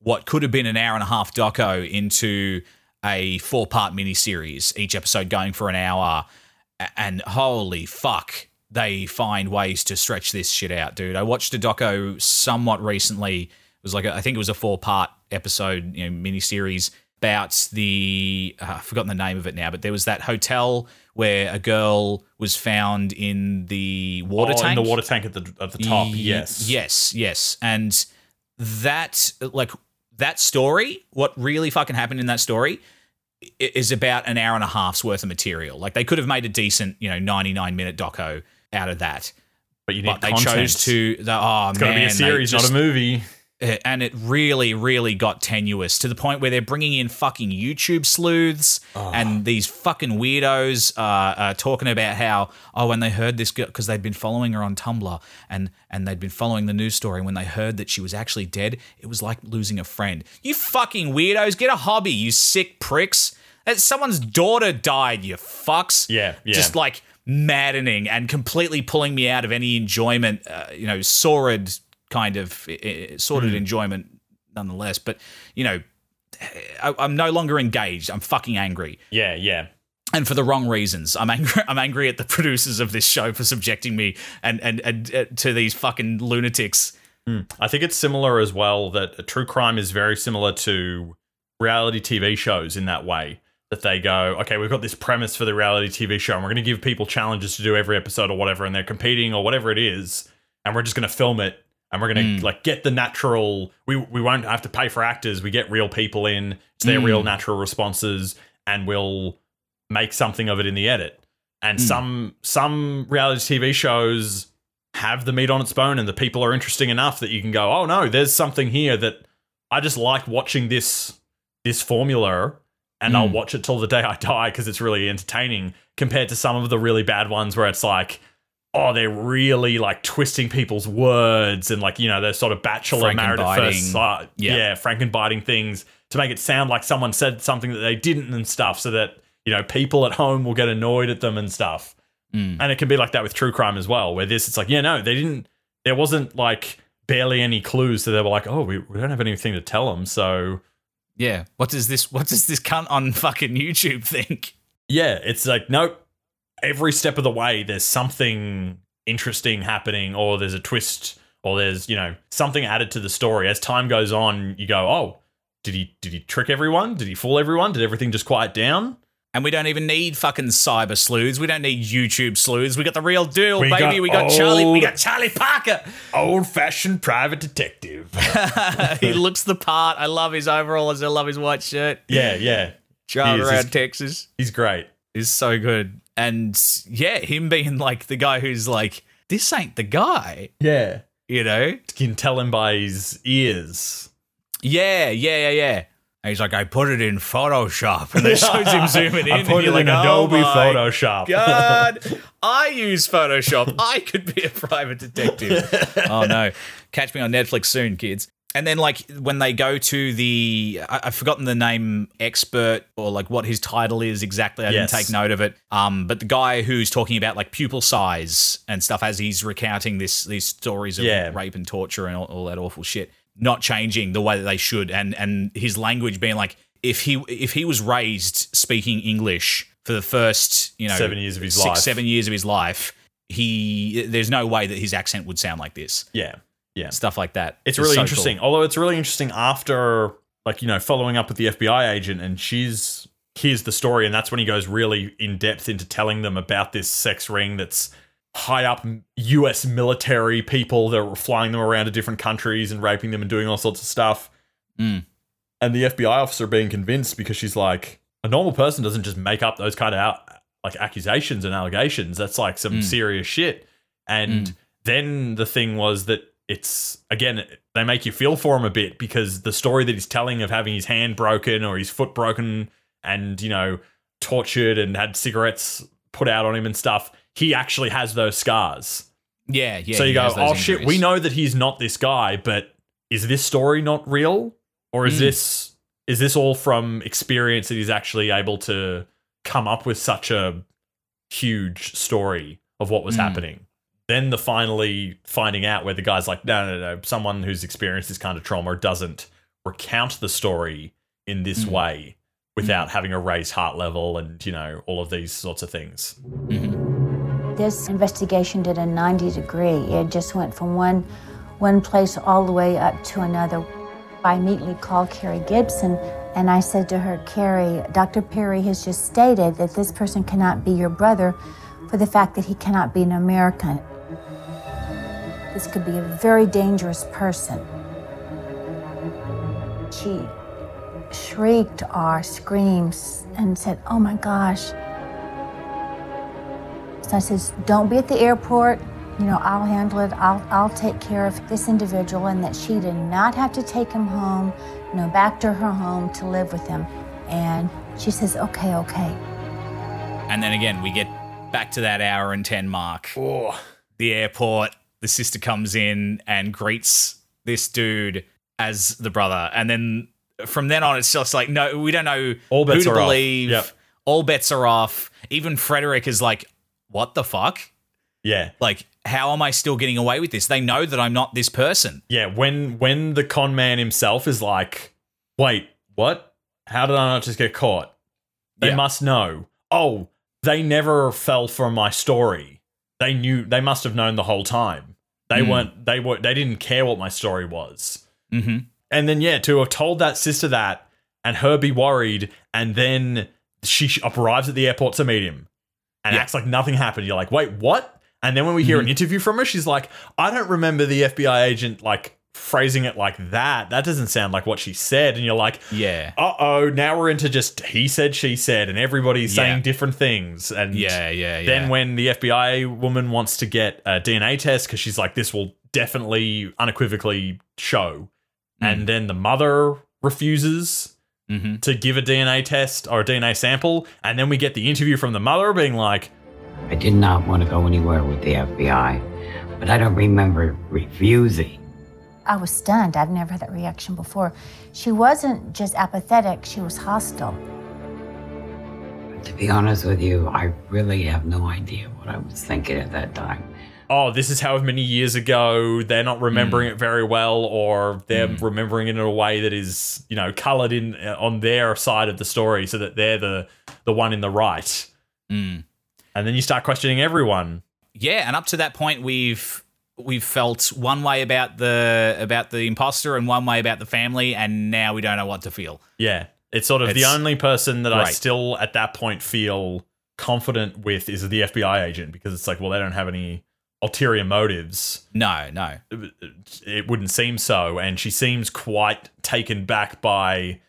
what could have been an hour and a half doco into a four part miniseries, each episode going for an hour. And holy fuck, they find ways to stretch this shit out, dude. I watched a doco somewhat recently. It was like, a, I think it was a four part episode, you know, miniseries about the, uh, I've forgotten the name of it now, but there was that hotel where a girl was found in the water oh, tank. in the water tank at the at the top. Ye- Yes, Yes, yes. And that like that story, what really fucking happened in that story is about an hour and a half's worth of material. Like they could have made a decent, you know, 99 minute doco out of that. but you need But they content. chose to the oh It's got to be a series, just- not a movie. and it really, really got tenuous to the point where they're bringing in fucking YouTube sleuths and these fucking weirdos uh, uh, talking about how oh when they heard this girl because they'd been following her on Tumblr and and they'd been following the news story and when they heard that she was actually dead it was like losing a friend. You fucking weirdos, get a hobby, you sick pricks. Someone's daughter died, you fucks. Yeah, yeah. Just like maddening and completely pulling me out of any enjoyment. Uh, you know, sordid kind of uh, sordid enjoyment, nonetheless. But you know, I, I'm no longer engaged. I'm fucking angry. Yeah, yeah. and for the wrong reasons. I'm angry. I'm angry at the producers of this show for subjecting me and and, and uh, to these fucking lunatics. I think it's similar as well that true crime is very similar to reality TV shows in that way that they go, okay, we've got this premise for the reality TV show, and we're going to give people challenges to do every episode or whatever, and they're competing or whatever it is, and we're just going to film it, and we're going to hmm. like get the natural. We we won't have to pay for actors. We get real people in. It's their real hmm. natural responses, and we'll make something of it in the edit. And hmm. some some reality TV shows have the meat on its bone, and the people are interesting enough that you can go, oh no, there's something here that I just like watching this this formula and I'll watch it till the day I die because it's really entertaining compared to some of the really bad ones where it's like, oh, they're really like twisting people's words and like, you know, they're sort of bachelor married at first sight. Yeah. Yeah, frankenbiting things to make it sound like someone said something that they didn't and stuff so that, you know, people at home will get annoyed at them and stuff. Mm. And it can be like that with true crime as well, where this, it's like, yeah, no, they didn't, there wasn't like barely any clues. So they were like, oh, we, we don't have anything to tell them. So Yeah. What does this? What does this cunt on fucking YouTube think? Yeah, it's like nope. Every step of the way, there's something interesting happening, or there's a twist, or there's you know something added to the story. As time goes on, you go, oh, did he did he trick everyone? Did he fool everyone? Did everything just quiet down? And we don't even need fucking cyber sleuths. We don't need YouTube sleuths. We got the real deal, We baby. got we got Charlie. We got Charlie Parker. Old fashioned private detective. he looks the part. I love his overalls. I love his white shirt. yeah, yeah, Driving around He's- Texas he's great. He's so good. And yeah, him being like the guy who's like, this ain't the guy. Yeah, You know? you can tell him by his ears. Yeah, yeah, yeah, yeah. And he's like, I put it in Photoshop, and it shows him zooming in. I and put you're it in Adobe oh Photoshop. God, I use Photoshop. I could be a private detective. oh no, catch me on Netflix soon, kids. And then, like, when they go to the, I, I've forgotten the name, expert or like what his title is exactly. I Yes. didn't take note of it. Um, but the guy who's talking about like pupil size and stuff as he's recounting this these stories of Yeah. rape and torture and all, all that awful shit, not changing the way that they should, and and his language being like, if he if he was raised speaking English for the first you know Seven years of his six life. seven years of his life, he there's no way that his accent would sound like this. Yeah, yeah. Stuff like that. It's is really so interesting. cool. Although it's really interesting after, like, you know, following up with the FBI agent and she's here's the story, and that's when he goes really in depth into telling them about this sex ring that's high up US military people that were flying them around to different countries and raping them and doing all sorts of stuff. Mm. And the FBI officer being convinced because she's like, a normal person doesn't just make up those kind of out, like accusations and allegations. That's like some Mm. serious shit. And then the thing was that it's again they make you feel for him a bit because the story that he's telling of having his hand broken or his foot broken and you know tortured and had cigarettes put out on him and stuff he actually has those scars Yeah, yeah. so you go oh shit we know that he's not this guy but is this story not real or is Mm. this is this all from experience that he's actually able to come up with such a huge story of what was Mm. happening then the finally finding out where the guy's like no no no someone who's experienced this kind of trauma doesn't recount the story in this Mm. way without having a raised heart level and you know all of these sorts of things This investigation did a 90 degree. It just went from one, one place all the way up to another. I immediately called Carey Gibson and I said to her, Carey, Dr. Perry has just stated that this person cannot be your brother for the fact that he cannot be an American. This could be a very dangerous person. She shrieked our screams and said, Oh my gosh, so I says, don't be at the airport. You know, I'll handle it. I'll, I'll take care of this individual, and that she did not have to take him home, you know, back to her home to live with him. And she says, okay, okay. And then again, we get back to that hour and 10 mark. oh The airport, the sister comes in and greets this dude as the brother. And then from then on, it's just like, no, we don't know All bets who to are off. believe. Yep. All bets are off. Even Frederick is like, what the fuck? yeah Like, how am I still getting away with this? They know that I'm not this person. Yeah, when when the con man himself is like, "Wait, what? How did I not just get caught?" They Yeah. must know. oh, they never fell for my story. They knew they must have known the whole time. They Mm. weren't they were they didn't care what my story was. Mm-hmm. And then yeah, to have told that sister that and her be worried and then she arrives at the airport to meet him and Yeah. acts like nothing happened. You're like, "Wait, what?" And then when we hear an interview from her, she's like, "I don't remember the FBI agent like phrasing it like that. That doesn't sound like what she said." And you're like, Yeah. uh oh, now we're into just he said, she said, and everybody's Yeah. saying different things. And Yeah, yeah, yeah. then when the FBI woman wants to get a DNA test because she's like, this will definitely unequivocally show. Mm. And then the mother refuses Mhm. to give a DNA test or a DNA sample. And then we get the interview from the mother being like, I did not want to go anywhere with the FBI, but I don't remember refusing. I was stunned. I'd never had that reaction before. She wasn't just apathetic, she was hostile. To be honest with you, I really have no idea what I was thinking at that time. Oh, this is how many years ago. They're not remembering it very well, or they're remembering it in a way that is, you know, colored in uh, on their side of the story, so that they're the the one in the right. Mm. And then you start questioning everyone. Yeah, and up to that point, we've we've felt one way about the about the imposter and one way about the family, and now we don't know what to feel. Yeah, it's sort of the only person that I still at that point feel confident with is the FBI agent because it's like, well, they don't have any ulterior motives. No, no. it wouldn't seem so. And she seems quite taken back by.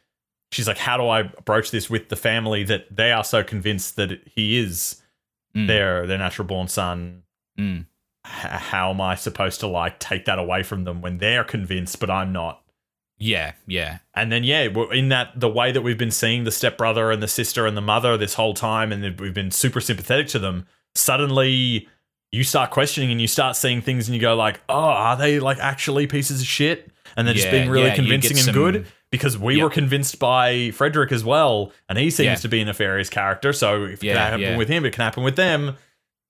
She's like, how do I broach this with the family that they are so convinced that he is Mm. their their natural born son? Mm. H- how am I supposed to like take that away from them when they're convinced, but I'm not? Yeah, yeah. And then yeah, in that the way that we've been seeing the stepbrother and the sister and the mother this whole time, and we've been super sympathetic to them. Suddenly, you start questioning and you start seeing things, and you go like, "Oh, are they like actually pieces of shit?" And they're just being really yeah, convincing and some- good because we Yep. were convinced by Frederick as well, and he seems Yeah. to be a nefarious character. So if it Yeah, can happen yeah. with him, it can happen with them.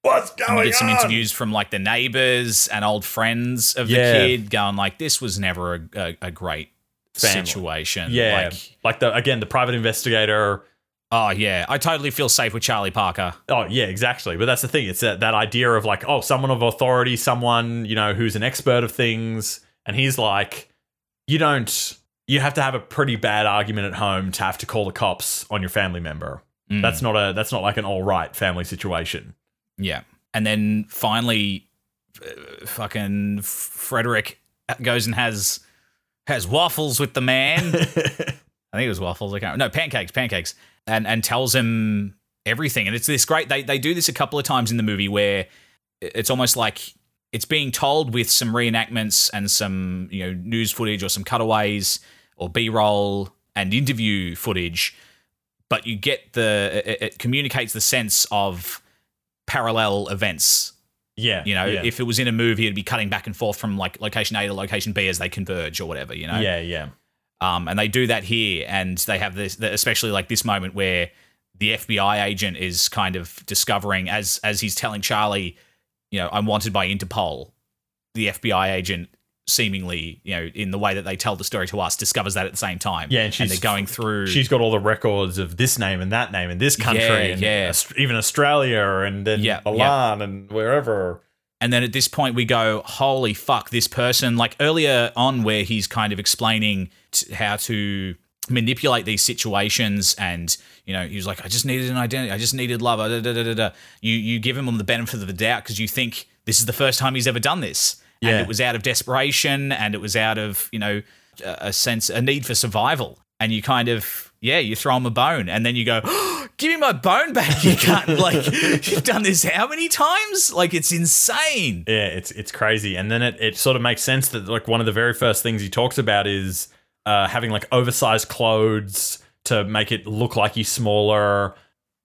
What's And going get some on? interviews from like the neighbors and old friends of Yeah. the kid going like, this was never a, a, a great Family. situation. Yeah, Like, like the again the private investigator oh, yeah. I totally feel safe with Charlie Parker. Oh yeah, exactly. But that's the thing. It's that, that idea of like, oh, someone of authority, someone you know who's an expert of things, and he's like, you don't. You have to have a pretty bad argument at home to have to call the cops on your family member. Mm. That's not a. That's not like an all right family situation. Yeah. And then finally, uh, fucking Frederick goes and has has waffles with the man. I think it was waffles. I can't. No, pancakes, pancakes, and and tells him everything. And it's this great. They they do this a couple of times in the movie where it's almost like it's being told with some reenactments and some you know news footage or some cutaways or B roll and interview footage, but you get the it, it communicates the sense of parallel events yeah, you know, yeah. if it was in a movie, it'd be cutting back and forth from like location A to location B as they converge or whatever, you know. yeah, yeah, Um, and they do that here, and they have this, especially like this moment where the FBI agent is kind of discovering as as he's telling Charlie, you know, I'm wanted by Interpol. The FBI agent seemingly, you know, in the way that they tell the story to us, discovers that at the same time. Yeah, and she's- they're going through. She's got all the records of this name and that name in this country, Yeah, and yeah. Even Australia, and then Yeah, Milan, and wherever. And then at this point, we go, holy fuck, this person, like earlier on, where he's kind of explaining how to manipulate these situations and you know he was like i just needed an identity i just needed love ah, da, da, da, da, you you give him the benefit of the doubt because you think this is the first time he's ever done this. And Yeah. it was out of desperation and it was out of you know a a sense a need for survival. And you kind of yeah you throw him a bone and then you go oh, give me my bone back you can't like you've done this how many times? Like it's insane. Yeah, it's it's crazy. And then it, it sort of makes sense that like one of the very first things he talks about is uh, having like oversized clothes to make it look like he's smaller.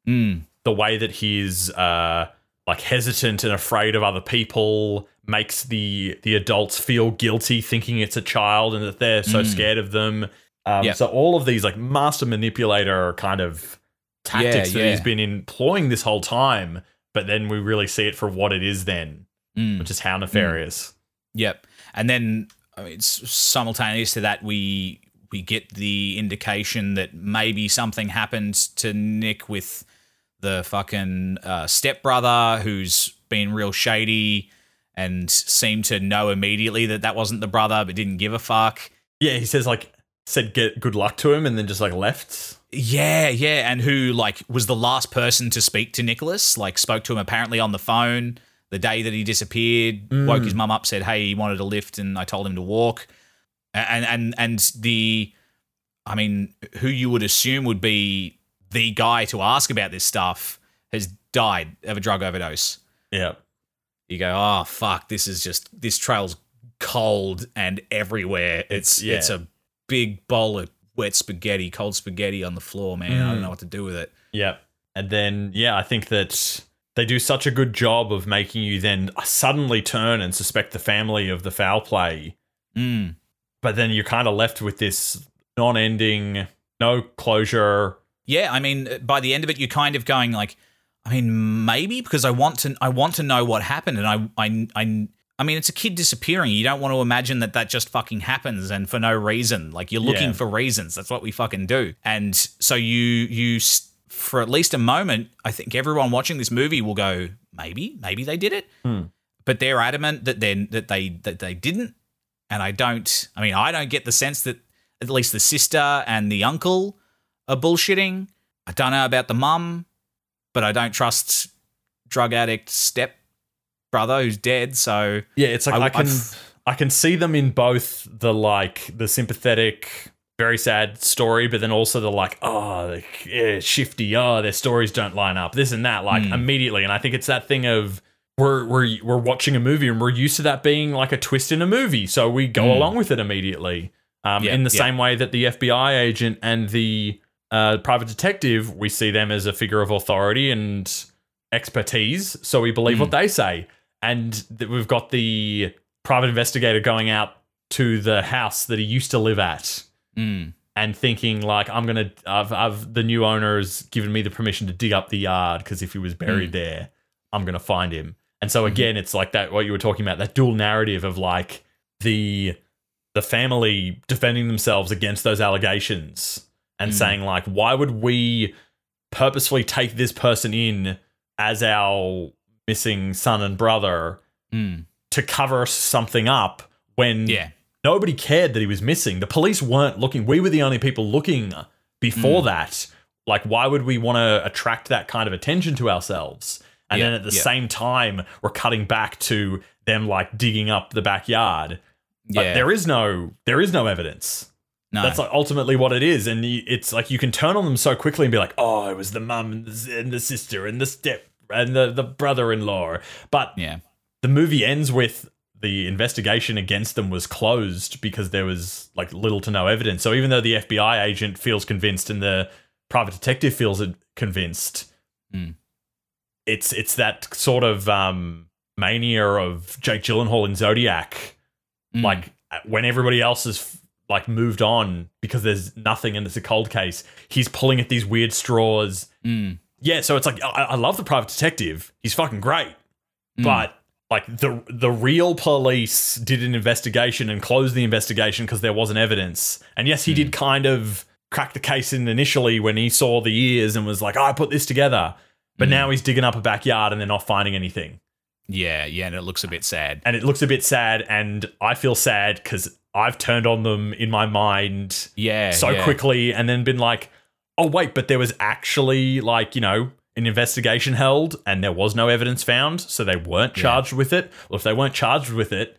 Mm. The way that he's uh, like hesitant and afraid of other people makes the the adults feel guilty thinking it's a child and that they're so scared of them. Um, Yep. So all of these like master manipulator kind of tactics Yeah, that he's yeah. been employing this whole time, but then we really see it for what it is then, Mm. which is how nefarious. Yep. And then I mean, it's simultaneous to that, we we get the indication that maybe something happened to Nick with the fucking uh, stepbrother who's been real shady and seemed to know immediately that that wasn't the brother, but didn't give a fuck. Yeah, he says like said get good luck to him and then just like left. Yeah, yeah, and who like was the last person to speak to Nicholas? Like spoke to him apparently on the phone the day that he disappeared. Woke his mm. mum up, said, "Hey, he wanted a lift," and I told him to walk. And and and the, I mean, who you would assume would be the guy to ask about this stuff has died of a drug overdose. Yeah. You go, oh fuck, this is just this trail's cold and everywhere. It's Yeah. it's a big bowl of wet spaghetti, cold spaghetti on the floor, man. I don't mm. know what to do with it. Yeah. And then, yeah, I think that they do such a good job of making you then suddenly turn and suspect the family of the foul play. Mm. But then you're kind of left with this non ending, no closure. Yeah, I mean, by the end of it, you're kind of going like, I mean, maybe because I want to, I want to know what happened, and I, I, I, I mean, it's a kid disappearing. You don't want to imagine that that just fucking happens and for no reason. Like you're looking Yeah. for reasons. That's what we fucking do. And so you, you, for at least a moment, I think everyone watching this movie will go, maybe, maybe they did it, hmm. but they're adamant that then that they that they didn't. And I don't. I mean, I don't get the sense that at least the sister and the uncle are bullshitting. I don't know about the mum, but I don't trust drug addict step brother who's dead. So Yeah, it's like I- I, can I've- I can see them in both the like the sympathetic, very sad story, but then also the like, oh, like, yeah, shifty, oh, their stories don't line up, this and that, like Hmm. immediately. And I think it's that thing of we're we're we're watching a movie and we're used to that being like a twist in a movie, so we go along with it immediately. Um, Hmm. Yeah, in the yeah. same way that the FBI agent and the uh, private detective, we see them as a figure of authority and expertise, so we believe what they say. And th- we've got the private investigator going out to the house that he used to live at mm, and thinking like I'm gonna I've, I've the new owner has given me the permission to dig up the yard because if he was buried there, I'm gonna find him. And so again, it's like that what you were talking about that dual narrative of like the the family defending themselves against those allegations and saying like why would we purposefully take this person in as our missing son and brother mm, to cover something up when yeah, nobody cared that he was missing. The police weren't looking. We were the only people looking before hmm. that. Like, why would we want to attract that kind of attention to ourselves? And Yeah, then at the yeah. same time, we're cutting back to them like digging up the backyard. But yeah. there is no there is no evidence. no, That's like ultimately what it is, and it's like you can turn on them so quickly and be like, "Oh, it was the mum and the, and the sister and the step and the the brother-in-law." But yeah, the movie ends with the investigation against them was closed because there was like little to no evidence. So even though the FBI agent feels convinced and the private detective feels convinced, Mm. it's it's that sort of um, mania of Jake Gyllenhaal in Zodiac, Mm. like when everybody else has like moved on because there's nothing and it's a cold case. He's pulling at these weird straws. Mm. Yeah, so it's like I, I love the private detective. He's fucking great, but like the the real police did an investigation and closed the investigation because there wasn't evidence. And yes, he hmm. did kind of crack the case in initially when he saw the ears and was like, oh, "I put this together," but hmm. now he's digging up a backyard and they're not finding anything. yeah, yeah, and it looks a bit sad. And it looks a bit sad, and I feel sad because I've turned on them in my mind Yeah, so yeah. quickly and then been like, oh, wait, but there was actually like, you know, an investigation held and there was no evidence found. So they weren't charged with it. Well, if they weren't charged with it,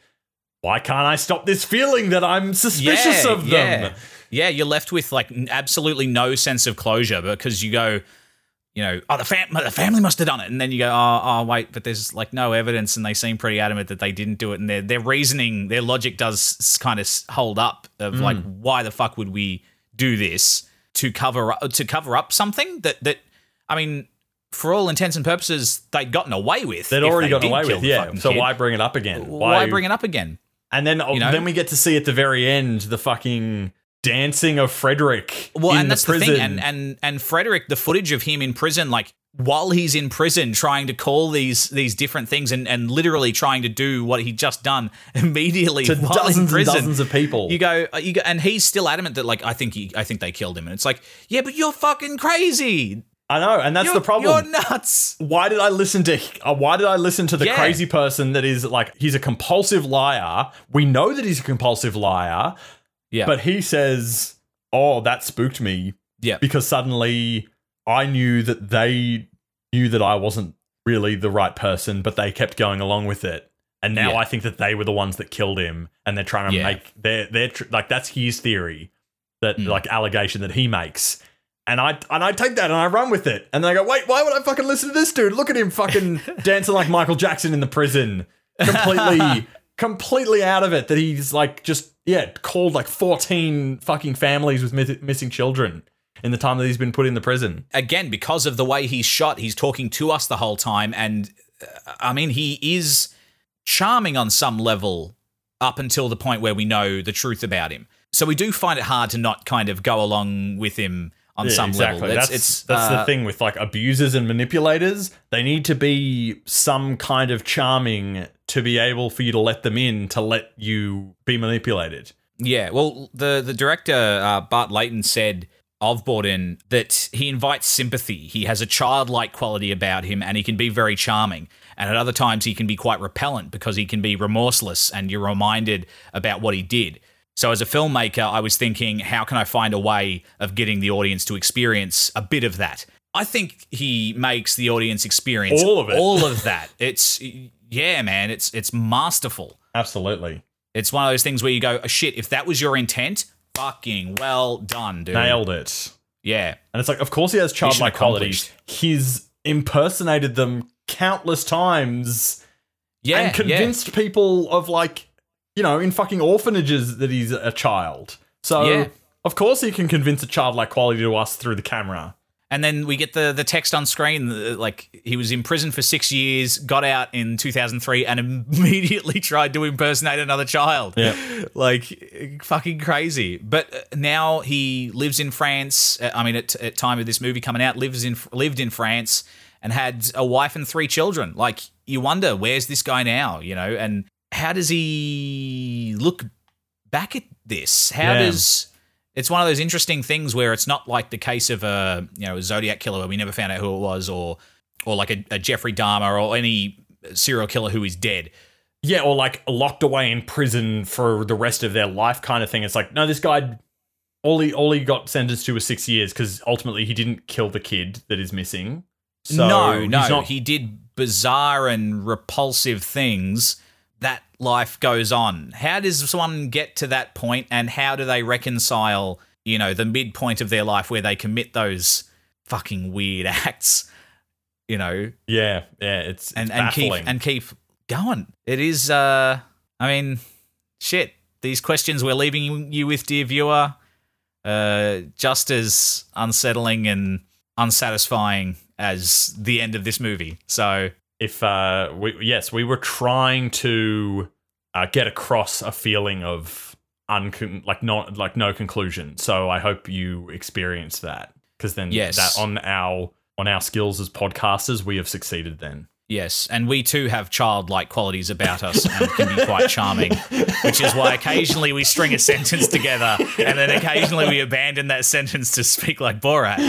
why can't I stop this feeling that I'm suspicious yeah, of them? Yeah. yeah, you're left with like absolutely no sense of closure because you go, you know, oh the fam- the family must have done it, and then you go, oh, oh wait, but there's like no evidence, and they seem pretty adamant that they didn't do it, and their their reasoning, their logic does kind of hold up of like Mm. why the fuck would we do this to cover up to cover up something that that I mean. For all intents and purposes, they'd gotten away with. They'd already they gotten away with, yeah. So kid. why bring it up again? why bring it up again? And then, oh, You know? then we get to see at the very end the fucking dancing of Frederick. Well, in and that's the, prison. thing, and and and Frederick, the footage of him in prison, like while he's in prison, trying to call these these different things, and and literally trying to do what he just done immediately to dozens and dozens of people. You go, uh, you go, and he's still adamant that like I think he, I think they killed him, and it's like, yeah, but you're fucking crazy. I know, and that's You're- the problem. You're nuts. why did I listen to uh, why did I listen to the Yeah. crazy person that is like he's a compulsive liar. We know that he's a compulsive liar, Yeah. but he says, "Oh, that spooked me yeah. because suddenly I knew that they knew that I wasn't really the right person, but they kept going along with it." And now Yeah. I think that they were the ones that killed him, and they're trying to Yeah. make their their tr- like that's his theory, that Mm. like allegation that he makes, and I and I take that and I run with it, and then I go, wait, why would I fucking listen to this dude? Look at him fucking dancing like Michael Jackson in the prison, completely, completely out of it. That he's like just yeah called like fourteen fucking families with mi- missing children in the time that he's been put in the prison. again because of the way he's shot he's talking to us the whole time and uh, i mean he is charming on some level up until the point where we know the truth about him so we do find it hard to not kind of go along with him on Yeah, some exactly. level That's it's, that's uh, the thing with like abusers and manipulators. They need to be some kind of charming to be able for you to let them in to let you be manipulated. Yeah, well, the the director uh, Bart Layton said of Bourdin that he invites sympathy. He has a childlike quality about him, and he can be very charming. And at other times, he can be quite repellent because he can be remorseless, and you're reminded about what he did. So, as a filmmaker, I was thinking, how can I find a way of getting the audience to experience a bit of that? I think he makes the audience experience All of it. All of that. It's yeah, man. It's it's masterful. Absolutely. It's one of those things where you go, oh, shit, if that was your intent, fucking well done, dude. Nailed it. Yeah. And it's like, of course, he has childlike qualities. He's impersonated them countless times Yeah. and convinced people of like, you know, in fucking orphanages that he's a child. So, Yeah. of course, he can convince a childlike quality to us through the camera. And then we get the the text on screen uh, like he was in prison for 6 years, got out in 2003 and immediately tried to impersonate another child. Yeah. Like fucking crazy. But uh, now he lives in France. uh, I mean at, at time of this movie coming out lives in lived in France and had a wife and three children. Like you wonder where's this guy now, you know? And how does he look back at this? How Yeah. does it's one of those interesting things where it's not like the case of a you know a Zodiac killer where we never found out who it was, or or like a, a Jeffrey Dahmer or any serial killer who is dead. Yeah, or like locked away in prison for the rest of their life kind of thing. It's like, no, this guy all he all he got sentenced to was six years because ultimately he didn't kill the kid that is missing. So no, no, not- he did bizarre and repulsive things. Life goes on. How does someone get to that point, and how do they reconcile? You know, the midpoint of their life where they commit those fucking weird acts. You know, yeah, yeah, it's, and it's and keep and keep going. It is. uh I mean, shit. These questions we're leaving you with, dear viewer, uh, just as unsettling and unsatisfying as the end of this movie. So if uh we yes we were trying to uh, get across a feeling of uncon like not like no conclusion so i hope you experience that because then Yes. that on our on our skills as podcasters we have succeeded then yes, and we too have childlike qualities about us and can be quite charming, which is why occasionally we string a sentence together and then occasionally we abandon that sentence to speak like Borat.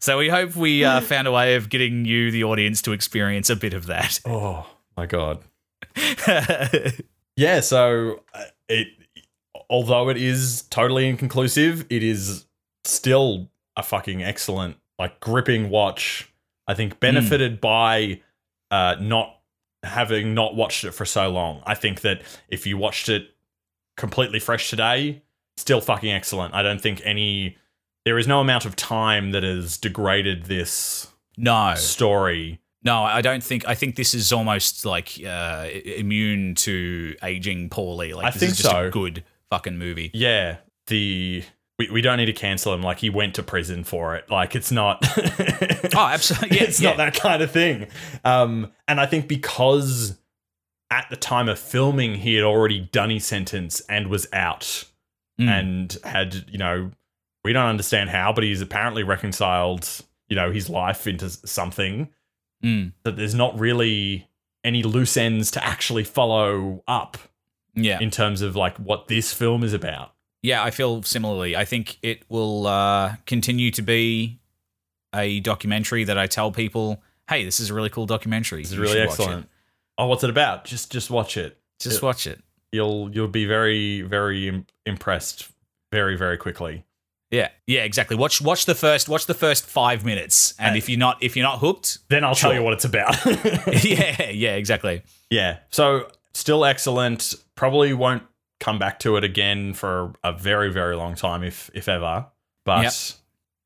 So we hope we uh, found a way of getting you, the audience, to experience a bit of that. oh my god yeah so uh, it although it is totally inconclusive it is still a fucking excellent like gripping watch. I think benefited by uh not having not watched it for so long. I think that if you watched it completely fresh today still fucking excellent. I don't think any there is no amount of time that has degraded this no, story no, I don't think. I think this is almost like uh, immune to aging poorly. Like I this think is just so. a good fucking movie. Yeah, the we, we don't need to cancel him. Like he went to prison for it. Like it's not. Oh, absolutely. Yeah, it's yeah. not that kind of thing. Um, and I think because at the time of filming he had already done his sentence and was out Mm. and had you know we don't understand how, but he's apparently reconciled you know his life into something Mm. that there's not really any loose ends to actually follow up yeah, in terms of like what this film is about. yeah. I feel similarly. I think it will uh, continue to be a documentary that I tell people, hey, this is a really cool documentary. This is really excellent. Oh, what's it about? Just just watch it. Just watch it. You'll you'll be very very impressed very very quickly. Yeah, yeah, exactly. Watch watch the first watch the first five minutes, and if you're not if you're not hooked, Then I'll tell you what it's about. yeah, yeah, exactly. yeah. So still excellent. Probably won't come back to it again for a very very long time, if if ever. But Yep.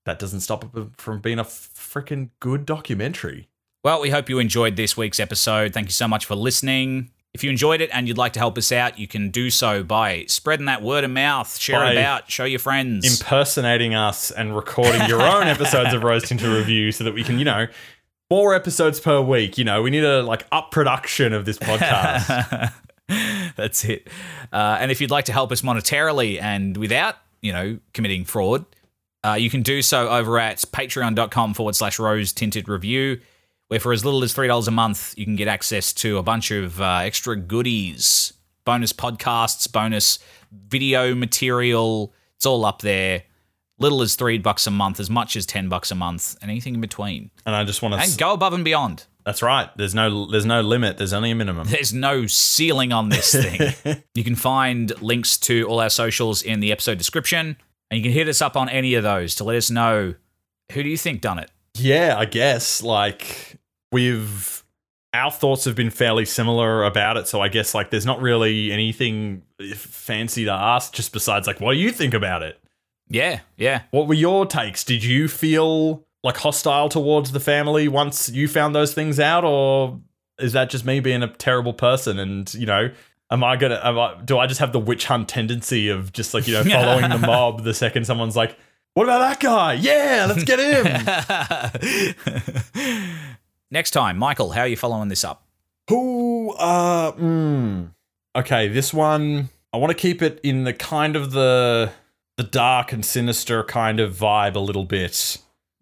that doesn't stop it from being a freaking good documentary. Well, we hope you enjoyed this week's episode. Thank you so much for listening. If you enjoyed it and you'd like to help us out, you can do so by spreading that word of mouth, share By it about, show your friends. impersonating us and recording your own episodes of Rose Tinted Review so that we can, you know, more episodes per week. You know, we need a like up production of this podcast. That's it. Uh, and if you'd like to help us monetarily and without, you know, committing fraud, uh, you can do so over at patreon.com forward slash rose tinted review, where for as little as $3 a month, you can get access to a bunch of uh, extra goodies, bonus podcasts, bonus video material. It's all up there. Little as three bucks a month, as much as 10 bucks a month, and anything in between. and I just want And to. go above and beyond. That's right. There's no there's no limit. There's only a minimum. There's no ceiling on this thing. you can find links to all our socials in the episode description, and you can hit us up on any of those to let us know who do you think done it. Yeah, I guess like we've our thoughts have been fairly similar about it, so I guess like there's not really anything fancy to ask just besides like what do you think about it? Yeah, yeah. What were your takes? Did you feel like hostile towards the family once you found those things out or is that just me being a terrible person and, you know, am I going to am I, do I just have the witch hunt tendency of just like, you know, following the mob the second someone's like, "What about that guy? Yeah, let's get him." Next time, Michael, how are you following this up? Who uh mm. Okay, this one I want to keep it in the kind of the the dark and sinister kind of vibe a little bit.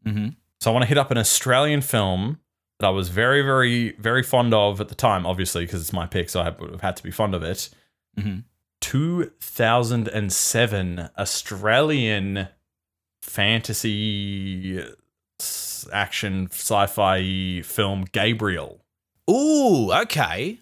Mm-hmm. So I want to hit up an Australian film that I was very, very, very fond of at the time, obviously because it's my pick, so I would have had to be fond of it. Mhm. 2007 Australian fantasy action sci-fi film Gabriel. Ooh, okay.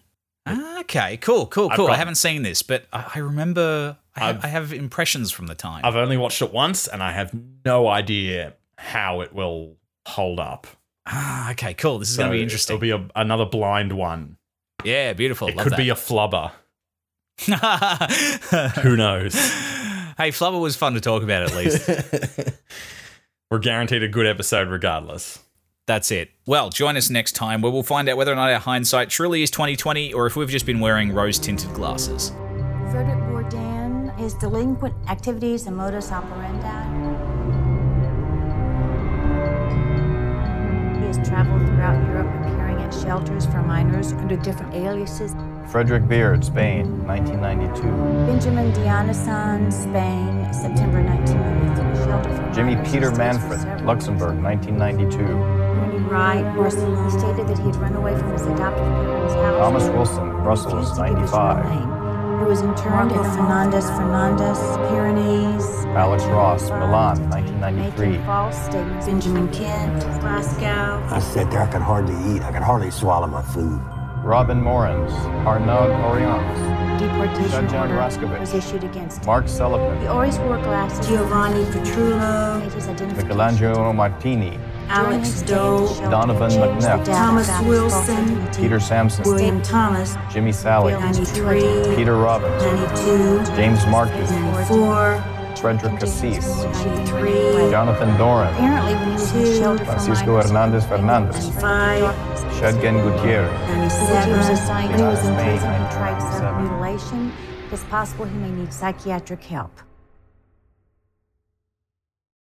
Okay, cool, cool, I've cool. I haven't seen this, but I I remember, I have, I've- impressions from the time. I've only watched it once, and I have no idea how it will hold up. ah, okay, cool. This is going to be interesting. It'll be a, another blind one. yeah, beautiful. It Love could that. be a flubber. Who knows? hey, Flubber was fun to talk about at least. We're guaranteed a good episode regardless. That's it. Well, join us next time where we'll find out whether or not our hindsight truly is 2020 or if we've just been wearing rose tinted glasses. Frederick Bourdin, his delinquent activities and modus operandi. He has traveled throughout Europe appearing at shelters for minors under different aliases. Frederick Beard, Spain, 1992. Benjamin Dianasan, Spain, September 1993. Shelter Jimmy. Peter He stays for Manfred, Luxembourg, 1992. Ernie Wright, Barcelona. Stated that he had run away from his adoptive parents' house. Thomas Wilson, Brussels, to give 95. name. He was interned in Fernandez Fernandez Pyrenees. Alex Ross, Milan, 1993. false statements. Benjamin Kent, Glasgow. I sat there, I could hardly eat. I could hardly swallow my food. Robin Morans, Arnaud Oriens, Deportation Shadjan order Raskovic. was issued against him. Mark Sullivan, He always wore glasses. Giovanni Petrullo. Made his identification. Michelangelo Martini, Alex Doe. Donovan McNeff. Thomas Wilson. Peter Sampson, William Thomas. Jimmy Sally, 93. Peter Robbins, 92. James Marcus, 94. Frederick Cassis, Jonathan Doran, Apparently, when he was in the Francisco Hernandez Fernandez, Five. Shedgen Gutierrez, When he was assigned when he was in May prison and tried self-mutilation, it's possible he may need psychiatric help.